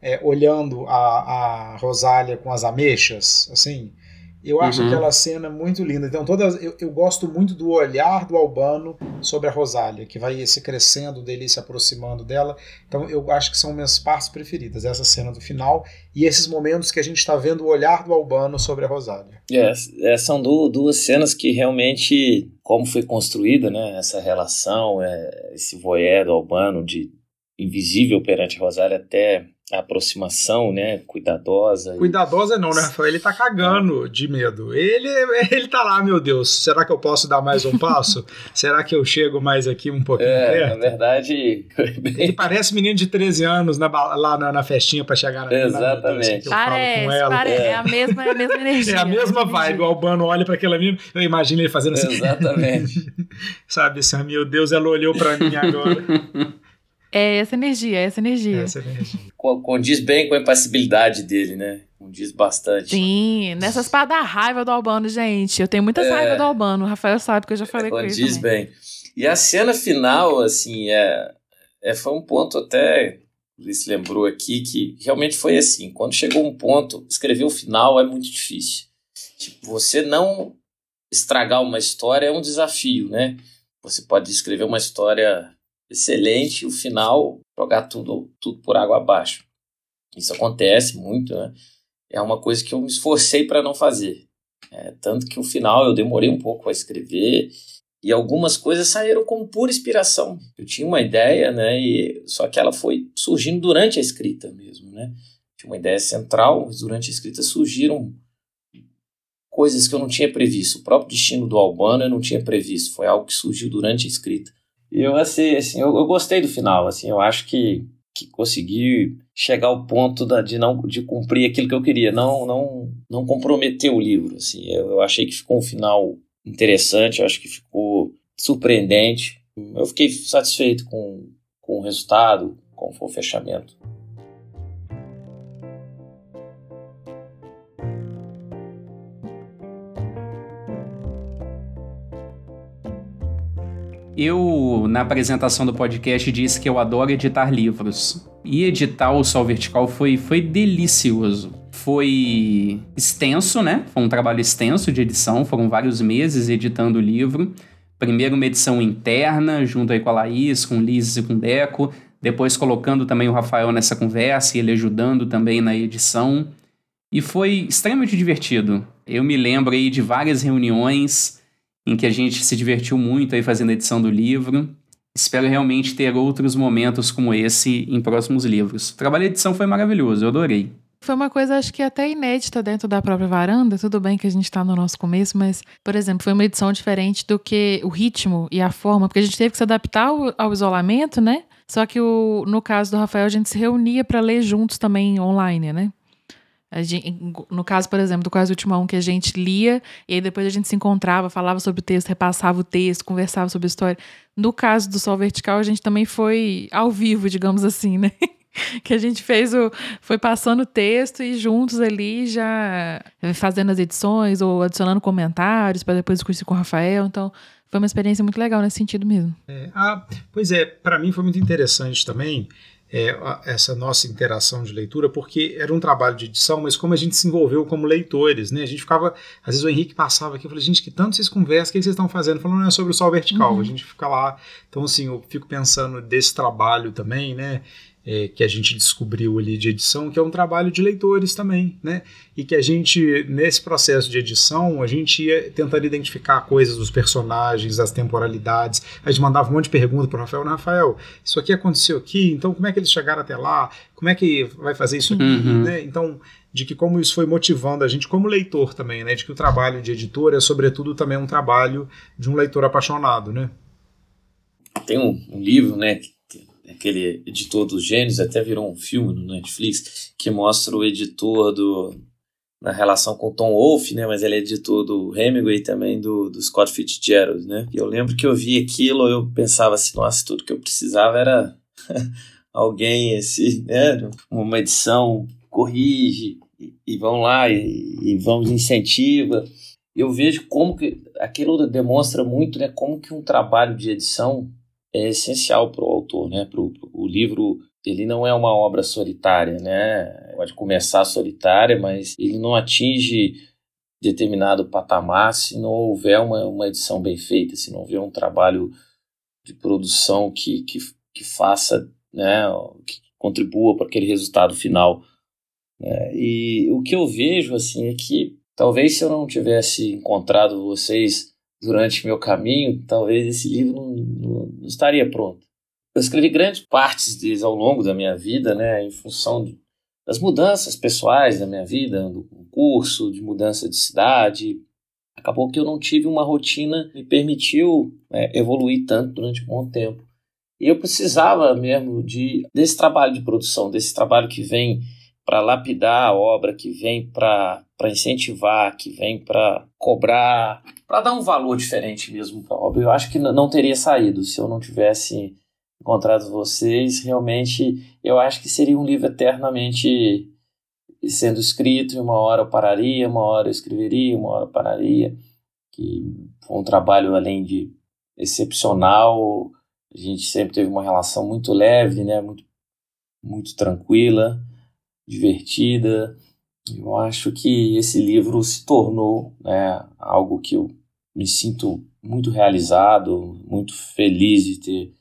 é, olhando a, a Rosália com as ameixas, assim. Eu acho uhum. aquela cena muito linda. Então, todas, eu, eu, gosto muito do olhar do Albano sobre a Rosália, que vai se crescendo dele, se aproximando dela. Então, eu acho que são minhas partes preferidas, essa cena do final e esses momentos que a gente está vendo o olhar do Albano sobre a Rosália. É, é, são duas cenas que realmente, como foi construída né, essa relação, é, esse voyeur do Albano de invisível perante a Rosália até aproximação, né, cuidadosa. Cuidadosa não, né, Rafael? Ele tá cagando de medo. Ele, *laughs* ele tá lá, meu Deus, será que eu posso dar mais um *laughs* passo? será que eu chego mais aqui um pouquinho é, perto? Na verdade... ele parece menino de 13 anos na, lá na, na festinha pra chegar na... Exatamente. Na, parece, parece, é. é. a mesma, é a mesma *laughs* energia. É a mesma vibe, o Albano olha pra aquela menina, eu imagino ele fazendo assim... Exatamente. Sabe, assim, meu Deus, ela olhou pra mim agora. É essa energia, é essa energia. Essa energia. Condiz bem com a impassibilidade dele, né? Condiz bastante. Sim, nessas para dar raiva do Albano, gente. Eu tenho muitas é, raiva do Albano. O Rafael sabe que eu já falei com ele. Condiz bem. E a cena final, assim, é, é, foi um ponto até. Se lembrou aqui que realmente foi assim. Quando chegou um ponto, escrever o final é muito difícil. Tipo, você não estragar uma história é um desafio, né? Você pode escrever uma história excelente o final jogar tudo, tudo por água abaixo. Isso acontece muito, né? É uma coisa que eu me esforcei para não fazer. É, tanto que o final eu demorei um pouco a escrever e algumas coisas saíram como pura inspiração. Eu tinha uma ideia, né? E, só que ela foi surgindo durante a escrita mesmo, né? Tinha uma ideia central, mas durante a escrita surgiram coisas que eu não tinha previsto. O próprio destino do Albano eu não tinha previsto. Foi algo que surgiu durante a escrita. Eu, assim, assim eu, eu gostei do final, assim, eu acho que, que consegui chegar ao ponto da, de não de cumprir aquilo que eu queria, não não não comprometer o livro, assim. Eu, eu achei que ficou um final interessante, eu acho que ficou surpreendente. Eu fiquei satisfeito com, com o resultado, com o fechamento. Eu, na apresentação do podcast, disse que eu adoro editar livros. E editar o Sol Vertical foi, foi delicioso. Foi extenso, né? Foi um trabalho extenso de edição, foram vários meses editando o livro. Primeiro uma edição interna, junto aí com a Laís, com o Liz e com o Deco. Depois colocando também o Rafael nessa conversa e ele ajudando também na edição. E foi extremamente divertido. Eu me lembro aí de várias reuniões em que a gente se divertiu muito aí fazendo a edição do livro. Espero realmente ter outros momentos como esse em próximos livros. O trabalho de edição foi maravilhoso, eu adorei. Foi uma coisa, acho que até inédita dentro da própria varanda. Tudo bem que a gente está no nosso começo, mas, por exemplo, foi uma edição diferente do que o ritmo e a forma, porque a gente teve que se adaptar ao, ao isolamento, né? Só que o, no caso do Rafael, a gente se reunia para ler juntos também online, né? Gente, no caso, por exemplo, do Quase Última Um, que a gente lia e aí depois a gente se encontrava, falava sobre o texto, repassava o texto, conversava sobre a história. No caso do Sol Vertical, a gente também foi ao vivo, digamos assim, né? *laughs* que a gente fez o. Foi passando o texto e juntos ali já fazendo as edições ou adicionando comentários para depois discutir com o Rafael. Então, foi uma experiência muito legal nesse sentido mesmo. É, ah, pois é, para mim foi muito interessante também é, essa nossa interação de leitura, porque era um trabalho de edição, mas como a gente se envolveu como leitores, né? A gente ficava, às vezes o Henrique passava aqui, eu falei, gente, que tanto vocês conversam, o que vocês estão fazendo? Falando, não é sobre o sol vertical, uhum. a gente fica lá. Então, assim, eu fico pensando desse trabalho também, né? É, que a gente descobriu ali de edição, que é um trabalho de leitores também, né? E que a gente, nesse processo de edição, a gente ia tentando identificar coisas dos personagens, das temporalidades. A gente mandava um monte de perguntas para o Rafael, Rafael, isso aqui aconteceu aqui, então como é que eles chegaram até lá? Como é que vai fazer isso aqui? Uhum. Né? Então, de que como isso foi motivando a gente como leitor também, né? De que o trabalho de editor é sobretudo também um trabalho de um leitor apaixonado, né? Tem um, um livro, né, aquele editor dos gênios, até virou um filme no Netflix, que mostra o editor do na relação com Tom Wolfe, né, mas ele é editor do Hemingway também do, do Scott Fitzgerald, né? E eu lembro que eu vi aquilo, eu pensava assim, nossa, tudo que eu precisava era *laughs* alguém esse, né, uma edição corrige e, e vão lá e, e vamos incentiva. Eu vejo como que aquilo demonstra muito, né, como que um trabalho de edição é essencial para o autor, né? Pro, pro, o livro ele não é uma obra solitária, né? Pode começar solitária, mas ele não atinge determinado patamar se não houver uma, uma edição bem feita, se não houver um trabalho de produção que, que, que faça, né, que contribua para aquele resultado final. Né? E o que eu vejo assim é que talvez se eu não tivesse encontrado vocês durante meu caminho, talvez esse livro não, não, estaria pronto. eu escrevi grandes partes deles ao longo da minha vida, né, em função de, das mudanças pessoais da minha vida, do concurso, de mudança de cidade. Acabou que eu não tive uma rotina que me permitiu né, evoluir tanto durante um bom tempo. E eu precisava mesmo de desse trabalho de produção, desse trabalho que vem para lapidar a obra, que vem para incentivar, que vem para cobrar, para dar um valor diferente mesmo para a obra. Eu acho que não teria saído se eu não tivesse encontrado vocês. Realmente, eu acho que seria um livro eternamente sendo escrito, e uma hora eu pararia, uma hora eu escreveria, uma hora eu pararia. Que foi um trabalho além de excepcional. A gente sempre teve uma relação muito leve, né? muito, muito tranquila divertida. Eu acho que esse livro se tornou né, algo que eu me sinto muito realizado, muito feliz de ter,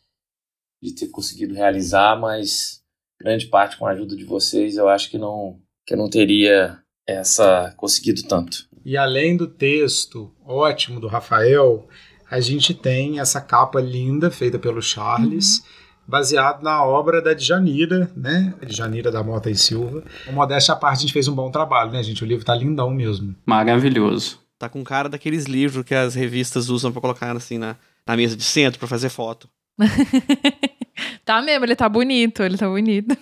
de ter conseguido realizar, mas grande parte com a ajuda de vocês eu acho que não, que eu não teria essa conseguido tanto. E além do texto ótimo do Rafael, a gente tem essa capa linda feita pelo Charles. Uhum baseado na obra da Djanira, né? Djanira da Mota e Silva. O modéstia à parte, a gente fez um bom trabalho, né, gente? O livro tá lindão mesmo. Maravilhoso. Tá com cara daqueles livros que as revistas usam para colocar assim na, na mesa de centro para fazer foto. *laughs* tá mesmo, ele tá bonito, ele tá bonito.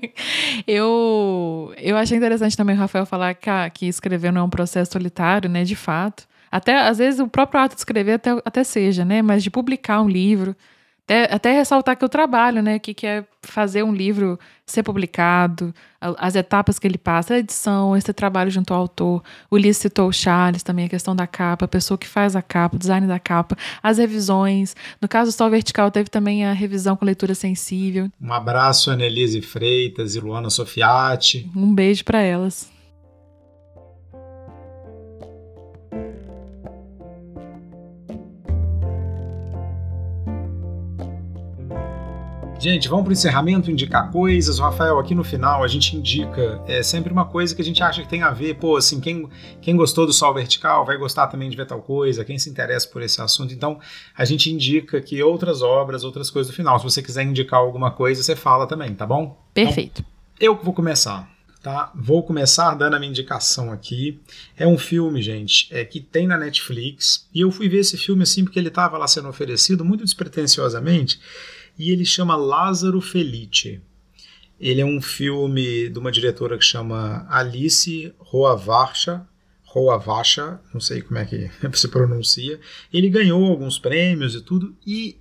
*laughs* eu, eu achei interessante também o Rafael falar que, ah, que escrever não é um processo solitário, né? De fato. Até, às vezes, o próprio ato de escrever até, até seja, né? Mas de publicar um livro, até, até ressaltar que eu trabalho, né? Que, que é fazer um livro ser publicado, as etapas que ele passa, a edição, esse trabalho junto ao autor. O Liz citou o Charles também, a questão da capa, a pessoa que faz a capa, o design da capa, as revisões. No caso do Sol Vertical, teve também a revisão com leitura sensível. Um abraço, Annelise Freitas e Luana Sofiati. Um beijo para elas. Gente, vamos para o encerramento, indicar coisas. O Rafael, aqui no final, a gente indica é, sempre uma coisa que a gente acha que tem a ver. Pô, assim, quem, quem gostou do Sol Vertical vai gostar também de ver tal coisa, quem se interessa por esse assunto. Então, a gente indica aqui outras obras, outras coisas do final. Se você quiser indicar alguma coisa, você fala também, tá bom? Perfeito. Então, eu vou começar. Tá? Vou começar dando a minha indicação aqui. É um filme, gente, é, que tem na Netflix. E eu fui ver esse filme assim porque ele estava lá sendo oferecido muito despretensiosamente e ele chama Lázaro Felice. Ele é um filme de uma diretora que chama Alice Roavacha, Roavacha, não sei como é que *laughs* se pronuncia. Ele ganhou alguns prêmios e tudo, e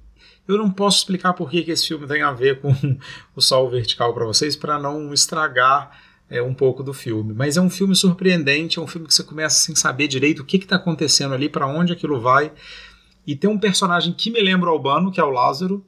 eu não posso explicar por que, esse filme tem a ver com *laughs* o Sol Vertical para vocês, para não estragar é, um pouco do filme. Mas é um filme surpreendente, é um filme que você começa sem saber direito o que está acontecendo ali, para onde aquilo vai. E tem um personagem que me lembra o Albano, que é o Lázaro,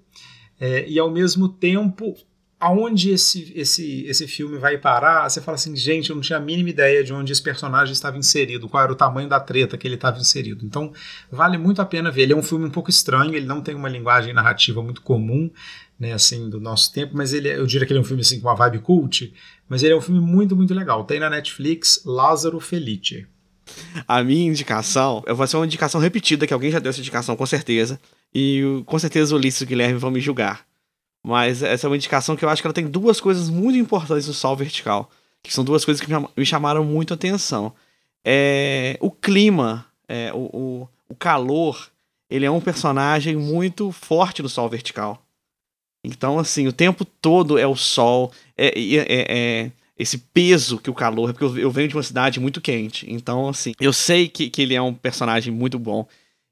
é, e ao mesmo tempo, aonde esse, esse, esse filme vai parar, você fala assim, gente, eu não tinha a mínima ideia de onde esse personagem estava inserido, qual era o tamanho da treta que ele estava inserido. Então, vale muito a pena ver. Ele é um filme um pouco estranho, ele não tem uma linguagem narrativa muito comum, né, assim, do nosso tempo, mas ele, é, eu diria que ele é um filme assim com uma vibe cult, mas ele é um filme muito, muito legal. Tem na Netflix Lázaro Felice. A minha indicação, eu vou ser uma indicação repetida, que alguém já deu essa indicação com certeza, e com certeza o Ulisses e o Guilherme vão me julgar. Mas essa é uma indicação que eu acho que ela tem duas coisas muito importantes no Sol Vertical, que são duas coisas que me chamaram muito a atenção. É, o clima, é, o, o, o calor, ele é um personagem muito forte no Sol Vertical. Então, assim, o tempo todo é o sol, é, é, é, esse peso que o calor, porque eu, eu, venho de uma cidade muito quente. Então, assim, eu sei que, que ele é um personagem muito bom.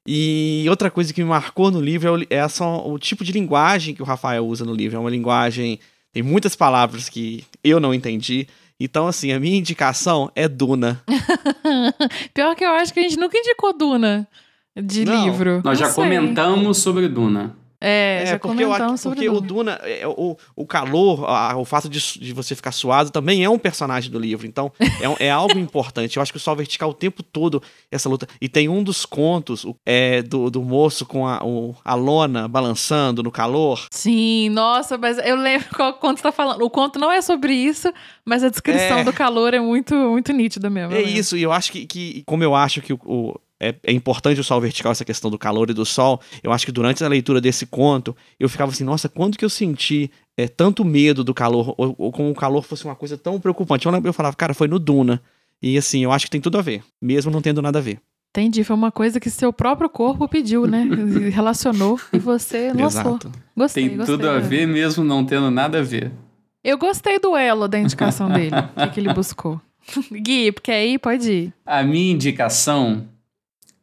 E outra coisa que me marcou no livro é, é o, o tipo de linguagem que o Rafael usa no livro. É uma linguagem. Tem muitas palavras que eu não entendi. Então, assim, a minha indicação é Duna. *laughs* Pior que eu acho que a gente nunca indicou Duna de não, livro. Nós não já sei. comentamos sobre Duna. É, é porque, eu, porque o Duna, é, o, o calor, a, o fato de, de você ficar suado também é um personagem do livro. Então, é, é algo *laughs* importante. Eu acho que o Sol Vertical o tempo todo essa luta. E tem um dos contos é, do, do moço com a, o, a lona balançando no calor. Sim, nossa, mas eu lembro qual conto você tá falando. O conto não é sobre isso, mas a descrição é... do calor é muito, muito nítida mesmo. É né? isso, e eu acho que, que como eu acho que o, o é, é, importante o sol vertical, essa questão do calor e do sol. Eu acho que durante a leitura desse conto, eu ficava assim, nossa, quando que eu senti é, tanto medo do calor, ou, ou como o calor fosse uma coisa tão preocupante. Eu, eu falava, cara, foi no Duna. E assim, eu acho que tem tudo a ver, mesmo não tendo nada a ver. Entendi, foi uma coisa que seu próprio corpo pediu, né? *laughs* Relacionou e você lançou. Exato. Gostei, Tem gostei. tudo a ver mesmo não tendo nada a ver. Eu gostei do elo da indicação dele, o que, que ele buscou. *laughs* Gui, porque aí pode ir. A minha indicação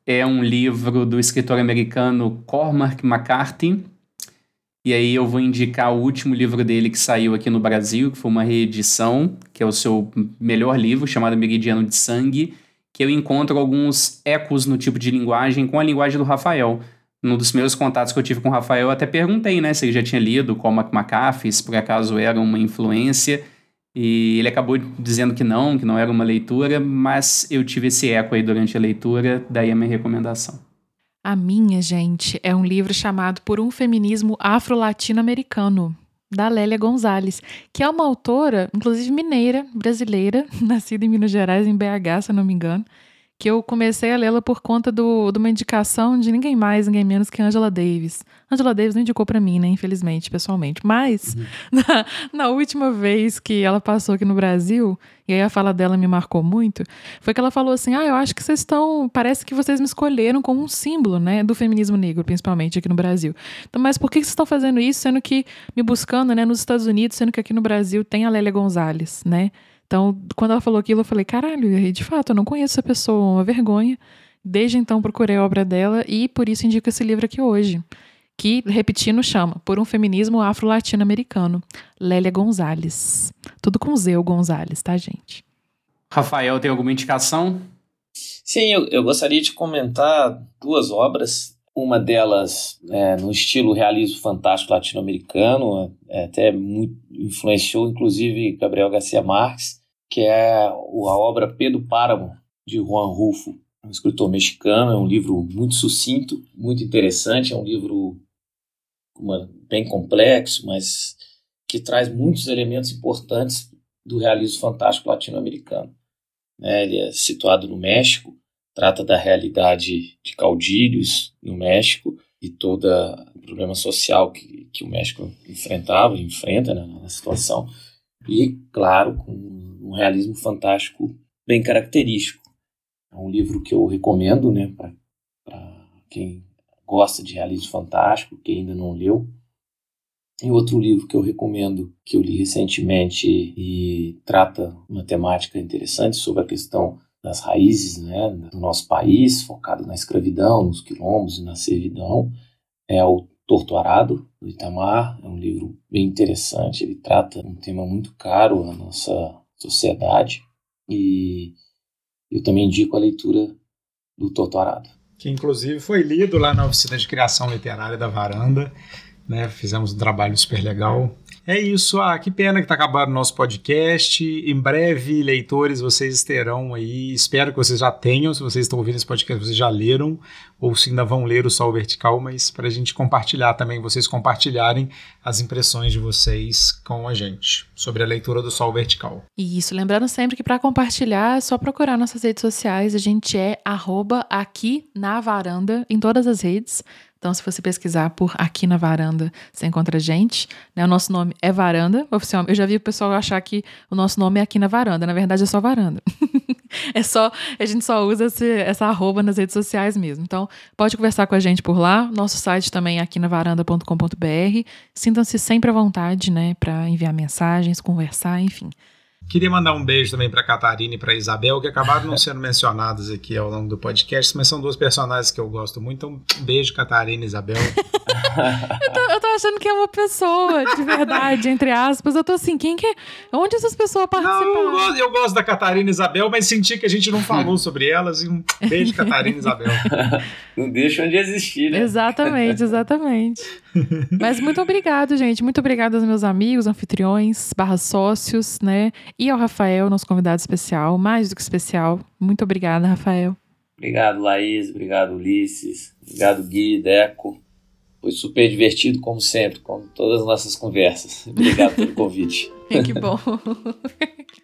é um livro do escritor americano Cormac McCarthy. E aí eu vou indicar o último livro dele que saiu aqui no Brasil, que foi uma reedição, que é o seu melhor livro, chamado Meridiano de Sangue, que eu encontro alguns ecos no tipo de linguagem com a linguagem do Rafael. Num dos meus contatos que eu tive com o Rafael, eu até perguntei, né, se ele já tinha lido Cormac McCarthy, se por acaso era uma influência. E ele acabou dizendo que não, que não era uma leitura, mas eu tive esse eco aí durante a leitura, daí a minha recomendação. A minha, gente, é um livro chamado Por um Feminismo Afro-Latino-Americano, da Lélia Gonzalez, que é uma autora, inclusive mineira, brasileira, *laughs* nascida em Minas Gerais, em BH, se eu não me engano, que eu comecei a lê-la por conta do, de uma indicação de ninguém mais, ninguém menos que Angela Davis. Angela Davis não indicou para mim, né, infelizmente, pessoalmente. Mas, uhum. *laughs* na, na, última vez que ela passou aqui no Brasil, e aí a fala dela me marcou muito, foi que ela falou assim: Ah, eu acho que vocês estão. Parece que vocês me escolheram como um símbolo, né, do feminismo negro, principalmente aqui no Brasil. Então, mas por que vocês estão fazendo isso, sendo que me buscando, né, nos Estados Unidos, sendo que aqui no Brasil tem a Lélia Gonzalez, né? Então, quando ela falou aquilo, eu falei, caralho, de fato, eu não conheço essa pessoa, uma vergonha. Desde então procurei a obra dela e por isso indico esse livro aqui hoje, que, repetindo, chama Por um Feminismo Afro-Latino-Americano, Lélia Gonzalez. Tudo com Z, o Gonzalez, tá, gente? Rafael, tem alguma indicação? Sim, eu, eu gostaria de comentar duas obras. Uma delas é, no estilo realismo fantástico latino-americano, é, até muito, influenciou inclusive Gabriel Garcia Marques, que é a obra Pedro Páramo, de Juan Rulfo, um escritor mexicano. É um livro muito sucinto, muito interessante. É um livro uma, bem complexo, mas que traz muitos elementos importantes do realismo fantástico latino-americano. É, ele é situado no México, trata da realidade de caudilhos no México e todo o problema social que, que o México enfrentava, enfrenta né, na situação. E, claro, com um realismo fantástico bem característico. É um livro que eu recomendo né, para quem gosta de realismo fantástico, quem ainda não leu. E outro livro que eu recomendo, que eu li recentemente e trata uma temática interessante sobre a questão das raízes né, do nosso país, focado na escravidão, nos quilombos e na servidão, é o Torturado, do Itamar. É um livro bem interessante, ele trata um tema muito caro à nossa sociedade e eu também indico a leitura do Torturado. Que inclusive foi lido lá na oficina de criação literária da Varanda, né? Fizemos um trabalho super legal. É isso, ah, que pena que está acabando o nosso podcast. Em breve, leitores, vocês terão aí. Espero que vocês já tenham, se vocês estão ouvindo esse podcast, vocês já leram, ou se ainda vão ler o Sol Vertical, mas para a gente compartilhar também, vocês compartilharem as impressões de vocês com a gente sobre a leitura do Sol Vertical. Isso, lembrando sempre que para compartilhar é só procurar nossas redes sociais, a gente é aqui na varanda em todas as redes. Então, se você pesquisar por aqui na varanda, você encontra a gente. Né? O nosso nome é Varanda, oficial. Eu já vi o pessoal achar que o nosso nome é aqui na varanda. Na verdade, é só varanda. *laughs* é só, a gente só usa esse, essa arroba nas redes sociais mesmo. Então, pode conversar com a gente por lá. Nosso site também é aqui na varanda.com.br. Sintam-se sempre à vontade, né, para enviar mensagens, conversar, enfim. Queria mandar um beijo também para Catarina e para Isabel, que acabaram não sendo *laughs* mencionadas aqui ao longo do podcast, mas são duas personagens que eu gosto muito. Então, um beijo, Catarina e Isabel. *laughs* eu, tô, eu, tô, achando que é uma pessoa de verdade, entre aspas. Eu tô assim, quem que é? Onde essas pessoas participaram? Não, eu, gosto, eu gosto da Catarina e Isabel, mas senti que a gente não falou *laughs* sobre elas. E um beijo, Catarina e Isabel. não deixam de existir, né? Exatamente, exatamente. mas muito obrigado, gente. Muito obrigado aos meus amigos, anfitriões, barra sócios, né? E ao Rafael, nosso convidado especial, mais do que especial. Muito obrigada, Rafael. Obrigado, Laís. Obrigado, Ulisses. Obrigado, Gui, Deco. Foi super divertido, como sempre, como todas as nossas conversas. Obrigado pelo convite. *laughs* que bom. *laughs*